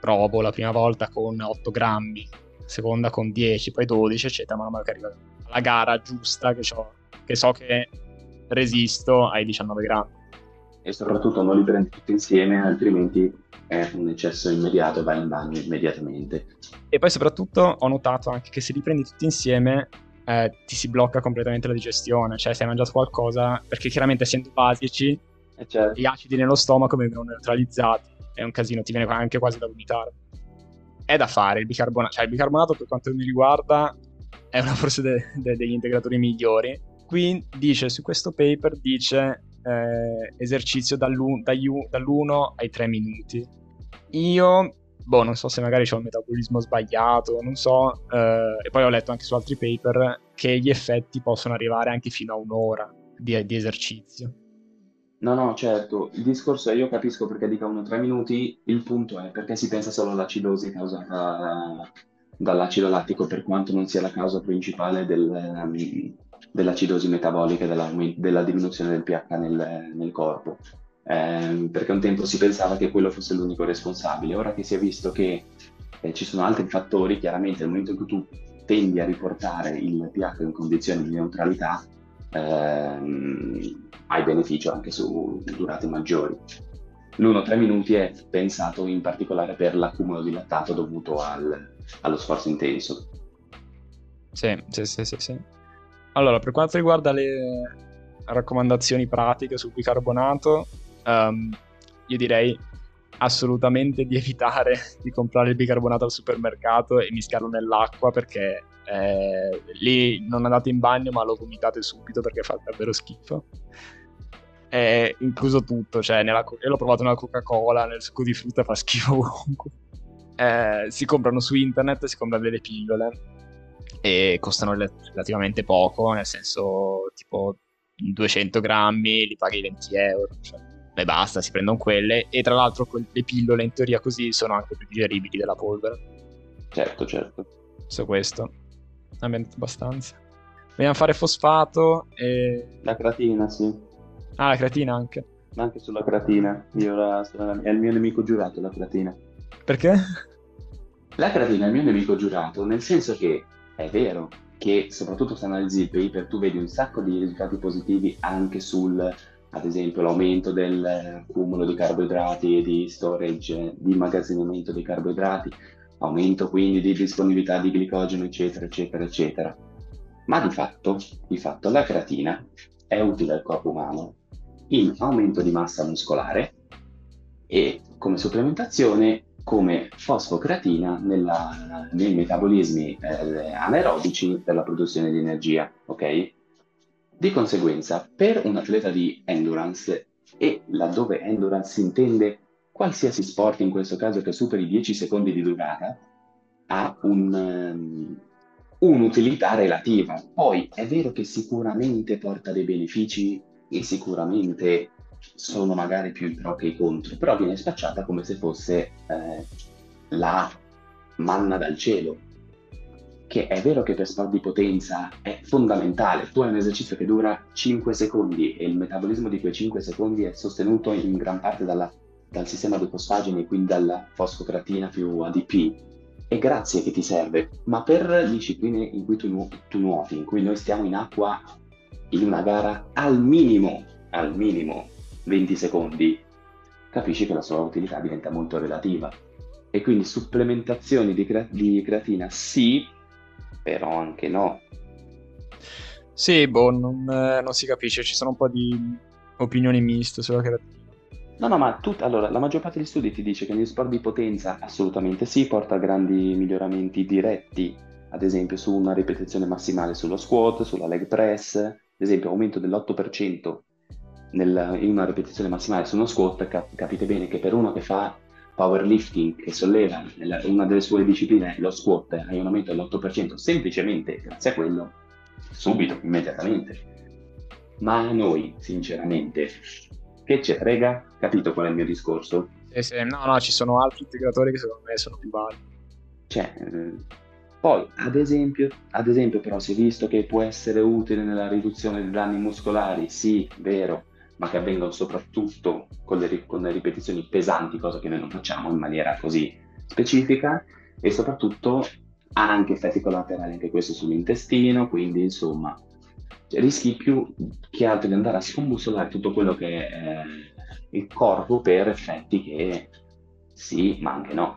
provo la prima volta con 8 grammi, seconda con 10, poi 12, eccetera, man mano che arriva alla gara giusta che, che so che resisto ai 19 grammi e soprattutto non li prendi tutti insieme, altrimenti è un eccesso immediato, vai in bagno immediatamente. E poi soprattutto ho notato anche che se li prendi tutti insieme eh, ti si blocca completamente la digestione, cioè se hai mangiato qualcosa, perché chiaramente essendo basici, eh certo. gli acidi nello stomaco vengono neutralizzati, è un casino, ti viene anche quasi da vomitare. È da fare il bicarbonato, cioè il bicarbonato per quanto mi riguarda è una forse de- de- degli integratori migliori. Qui dice, su questo paper dice eh, esercizio dall'u- dall'1 ai 3 minuti. Io, boh, non so se magari ho il metabolismo sbagliato, non so, eh, e poi ho letto anche su altri paper che gli effetti possono arrivare anche fino a un'ora di, di esercizio. No, no, certo, il discorso è io capisco perché dicano 3 minuti, il punto è perché si pensa solo all'acidosi causata dall'acido lattico per quanto non sia la causa principale del, dell'acidosi metabolica e della, della, diminuzione del pH nel, nel corpo. Eh, perché un tempo si pensava che quello fosse l'unico responsabile. Ora che si è visto che eh, ci sono altri fattori, chiaramente nel momento in cui tu tendi a riportare il pH in condizioni di neutralità, ehm, hai beneficio anche su durate maggiori. L'1-3 minuti è pensato in particolare per l'accumulo di lattato dovuto al, allo sforzo intenso Sì, sì, sì, sì, sì. Allora, per quanto riguarda le raccomandazioni pratiche sul bicarbonato, um, io direi assolutamente di evitare *laughs* di comprare il bicarbonato al supermercato e mischiarlo nell'acqua perché eh, lì non andate in bagno ma lo vomitate subito perché fa davvero schifo. È incluso tutto, cioè nella, io l'ho provato nella Coca-Cola, nel succo di frutta fa schifo *laughs* ovunque. Eh, si comprano su internet, si comprano delle pillole e costano relativamente poco, nel senso tipo 200 grammi li paghi 20 euro. Cioè e basta, si prendono quelle e tra l'altro le pillole in teoria così sono anche più digeribili della polvere. Certo, certo. Su questo abbiamo detto abbastanza. Vogliamo fare fosfato e... La creatina, sì. Ah, la creatina anche. Ma anche sulla creatina. Io la... È il mio nemico giurato la creatina. Perché? La creatina è il mio nemico giurato, nel senso che è vero che soprattutto se analizzi il paper tu vedi un sacco di risultati positivi anche sul ad esempio l'aumento del cumulo di carboidrati e di storage, di immagazzinamento dei carboidrati, aumento quindi di disponibilità di glicogeno, eccetera, eccetera, eccetera. Ma di fatto, di fatto la creatina è utile al corpo umano in aumento di massa muscolare e come supplementazione come fosfocreatina nella, nei metabolismi eh, anaerobici per la produzione di energia, ok? Di conseguenza, per un atleta di endurance, e laddove endurance si intende qualsiasi sport, in questo caso che superi 10 secondi di durata, ha un, um, un'utilità relativa. Poi è vero che sicuramente porta dei benefici e sicuramente sono magari più i pro che i contro, però viene spacciata come se fosse eh, la manna dal cielo, che è vero che per sport di potenza è fondamentale, tu hai un esercizio che dura 5 secondi e il metabolismo di quei 5 secondi è sostenuto in gran parte dalla, dal sistema di fosfageni, quindi dalla fosfocreatina più ADP, e grazie che ti serve, ma per discipline in cui tu, nu- tu nuoti, in cui noi stiamo in acqua in una gara al minimo, al minimo 20 secondi, capisci che la sua utilità diventa molto relativa. E quindi supplementazioni di, cre- di creatina sì, però anche no. Sì, boh, non, eh, non si capisce, ci sono un po' di opinioni miste sulla creatina. No, no, ma tut- allora, la maggior parte degli studi ti dice che negli sport di potenza assolutamente sì, porta a grandi miglioramenti diretti, ad esempio su una ripetizione massimale sullo squat, sulla leg press, ad esempio aumento dell'8% nel, in una ripetizione massimale su uno squat, cap- capite bene che per uno che fa powerlifting che solleva una delle sue discipline, lo squat, hai un aumento dell'8% semplicemente grazie a quello, subito, immediatamente. Ma a noi, sinceramente, che c'è, rega? Capito qual è il mio discorso? Sì, sì, no, no, ci sono altri integratori che secondo me sono più validi. Cioè, eh, poi, ad esempio, ad esempio, però, si è visto che può essere utile nella riduzione dei danni muscolari, sì, vero, ma che avvengono soprattutto con le, con le ripetizioni pesanti, cosa che noi non facciamo in maniera così specifica, e soprattutto ha anche effetti collaterali anche questo sull'intestino, quindi insomma rischi più che altro di andare a scombussolare tutto quello che è il corpo per effetti che sì, ma anche no.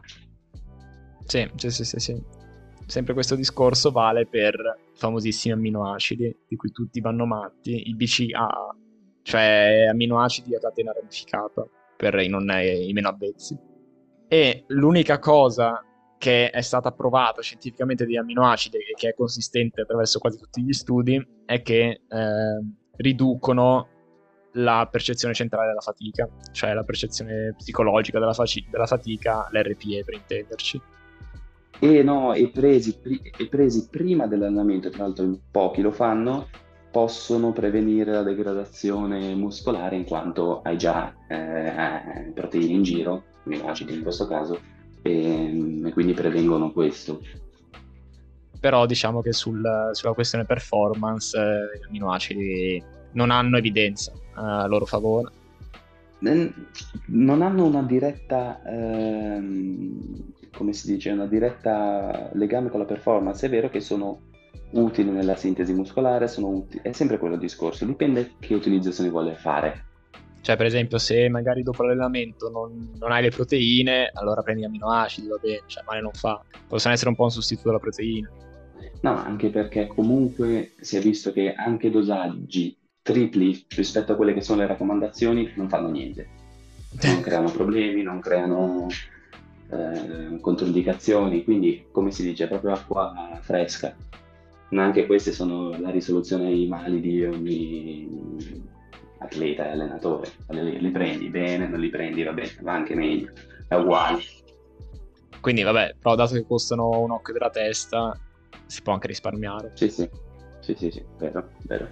Sì, sì, sì, sì, sì. Sempre questo discorso vale per i famosissimi amminoacidi di cui tutti vanno matti, il BCAA, cioè amminoacidi a catena ramificata per i, non, i meno avvezzi. E l'unica cosa che è stata provata scientificamente degli amminoacidi e che è consistente attraverso quasi tutti gli studi è che eh, riducono la percezione centrale della fatica, cioè la percezione psicologica della, faci- della fatica, l'RPE per intenderci. E no, e presi, pri- presi prima dell'allenamento, tra l'altro pochi lo fanno, possono prevenire la degradazione muscolare in quanto hai già eh, proteine in giro, aminoacidi in questo caso, e, e, quindi prevengono questo. Però diciamo che sul, sulla questione performance eh, gli aminoacidi non hanno evidenza a loro favore. Non hanno una diretta, ehm, come si dice, una diretta legame con la performance. È vero che sono utili nella sintesi muscolare, utili... è sempre quello il discorso, dipende che utilizzazione vuole fare. Cioè, per esempio, se magari dopo l'allenamento non, non hai le proteine, allora prendi aminoacidi, va bene, cioè male non fa. Possono essere un po' un sostituto della proteina. No, anche perché comunque si è visto che anche dosaggi tripli rispetto a quelle che sono le raccomandazioni non fanno niente. Non *laughs* creano problemi, non creano eh, controindicazioni, quindi come si dice, è proprio acqua fresca. Ma anche queste sono la risoluzione ai mali di ogni atleta e allenatore. Le, li prendi bene, non li prendi, va bene, va anche meglio, è uguale. Quindi vabbè, però dato che costano un occhio della testa, si può anche risparmiare. Sì, sì, sì, sì, sì, vero, vero.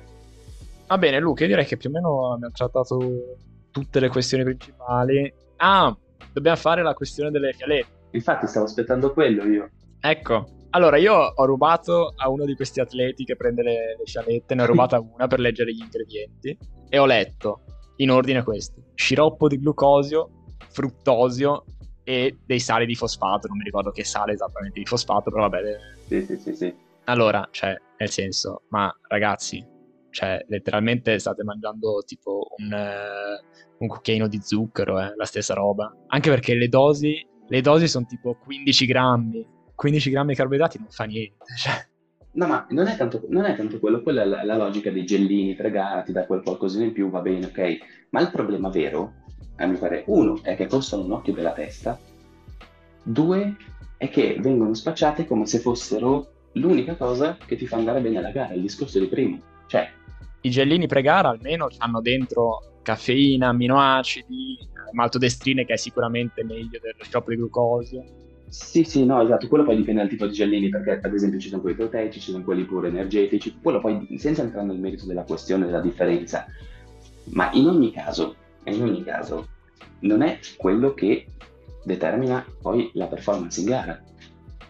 Va bene, Luca, io direi che più o meno abbiamo trattato tutte le questioni principali. Ah, dobbiamo fare la questione delle fialette. Infatti stavo aspettando quello io. Ecco, allora io ho rubato a uno di questi atleti che prende le, le fialette, ne ho rubata *laughs* una per leggere gli ingredienti e ho letto in ordine questi. Sciroppo di glucosio, fruttosio e dei sali di fosfato, non mi ricordo che sale esattamente di fosfato, però vabbè. Sì, sì, sì, sì. Allora, cioè, nel senso, ma ragazzi, cioè, letteralmente state mangiando tipo un, uh, un cucchiaino di zucchero, eh, la stessa roba. Anche perché le dosi, le dosi sono tipo 15 grammi. 15 grammi di carboidrati non fa niente, *laughs* cioè. No, ma non è tanto, non è tanto quello, quella è la, la logica dei gellini pregati, da quel qualcosina in più, va bene, ok. Ma il problema vero a mio parere, uno è che costano un occhio della testa, due è che vengono spacciate come se fossero l'unica cosa che ti fa andare bene alla gara, il discorso di prima. Cioè, i gellini pre-gara almeno hanno dentro caffeina, aminoacidi, maltodestrine che è sicuramente meglio dello sciroppo di glucosio. Sì, sì, no, esatto, quello poi dipende dal tipo di gellini, perché ad esempio ci sono quelli proteici, ci sono quelli pure energetici, quello poi senza entrare nel merito della questione della differenza, ma in ogni caso in ogni caso non è quello che determina poi la performance in gara.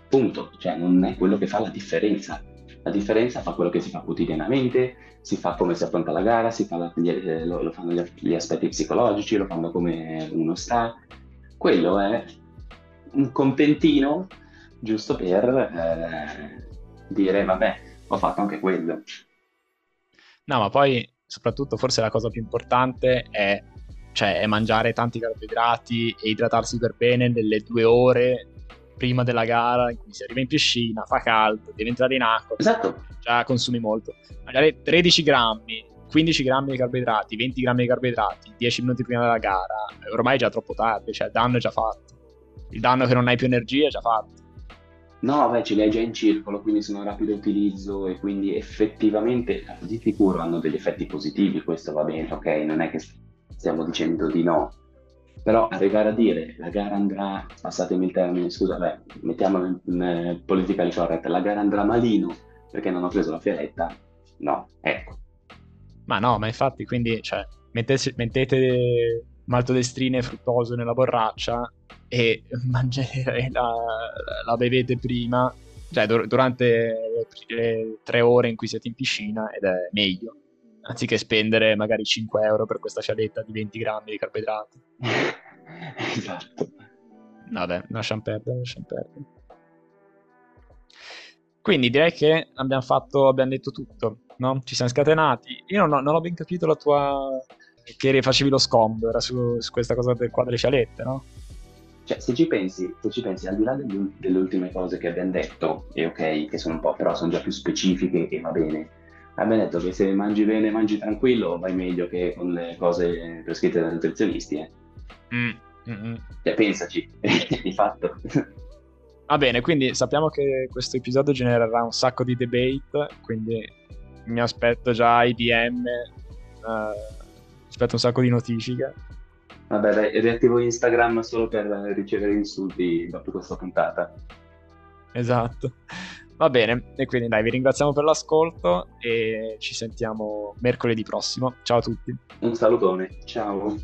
Punto, cioè non è quello che fa la differenza. La differenza fa quello che si fa quotidianamente, si fa come si affronta la gara, fa eh, lo, lo, fanno gli, aspetti psicologici, lo fanno come uno sta. Quello è un contentino giusto per eh, dire vabbè, ho fatto anche quello. No, ma poi soprattutto forse la cosa più importante è, cioè, è mangiare tanti carboidrati e idratarsi per bene nelle due ore prima della gara in cui si arriva in piscina, fa caldo, devi entrare in acqua. Esatto. Già consumi molto. Magari 13 grammi, 15 grammi di carboidrati, 20 grammi di carboidrati, 10 minuti prima della gara, ormai è già troppo tardi, cioè il danno è già fatto. Il danno che non hai più energia è già fatto. No, beh, ce li hai già in circolo, quindi sono a rapido utilizzo e quindi effettivamente di sicuro hanno degli effetti positivi, questo va bene, ok? Non è che stiamo dicendo di no. Però arrivare a dire la gara andrà, passatemi il termine, scusa, beh, mettiamolo in, in eh, politically correct, la gara andrà malino perché non ho preso la fialetta, no, ecco. Ma no, ma infatti, quindi, cioè, mettete, mettete maltodestrine e fruttoso nella borraccia e *laughs* mangiare la, la bevete prima, cioè dur- durante le tre ore in cui siete in piscina ed è meglio, anziché spendere magari 5 euro per questa fialetta di 20 grammi di carboidrati. *laughs* esatto. Vabbè, lasciamo perdere, lasciamo perdere. Quindi direi che abbiamo fatto, abbiamo detto tutto, no? Ci siamo scatenati. Io non ho, non ho ben capito la tua... che facevi lo scombo, era su, su questa cosa del, qua delle fialette, no? Cioè, se ci pensi, se ci pensi al di là delle, delle ultime cose che abbiamo detto, e ok, che sono un po', però sono già più specifiche e va bene. Abbiamo detto che se mangi bene, mangi tranquillo, vai meglio che con le cose prescritte dai nutrizionisti, eh. Mm, mm-hmm. Cioè, pensaci, *laughs* di fatto. Va bene, quindi sappiamo che questo episodio genererà un sacco di debate, quindi mi aspetto già i DM, uh, aspetto un sacco di notifiche. Vabbè, dai, riattivo Instagram solo per ricevere insulti dopo questa puntata. Esatto. Va bene, e quindi dai, vi ringraziamo per l'ascolto e ci sentiamo mercoledì prossimo. Ciao a tutti. Un salutone, ciao.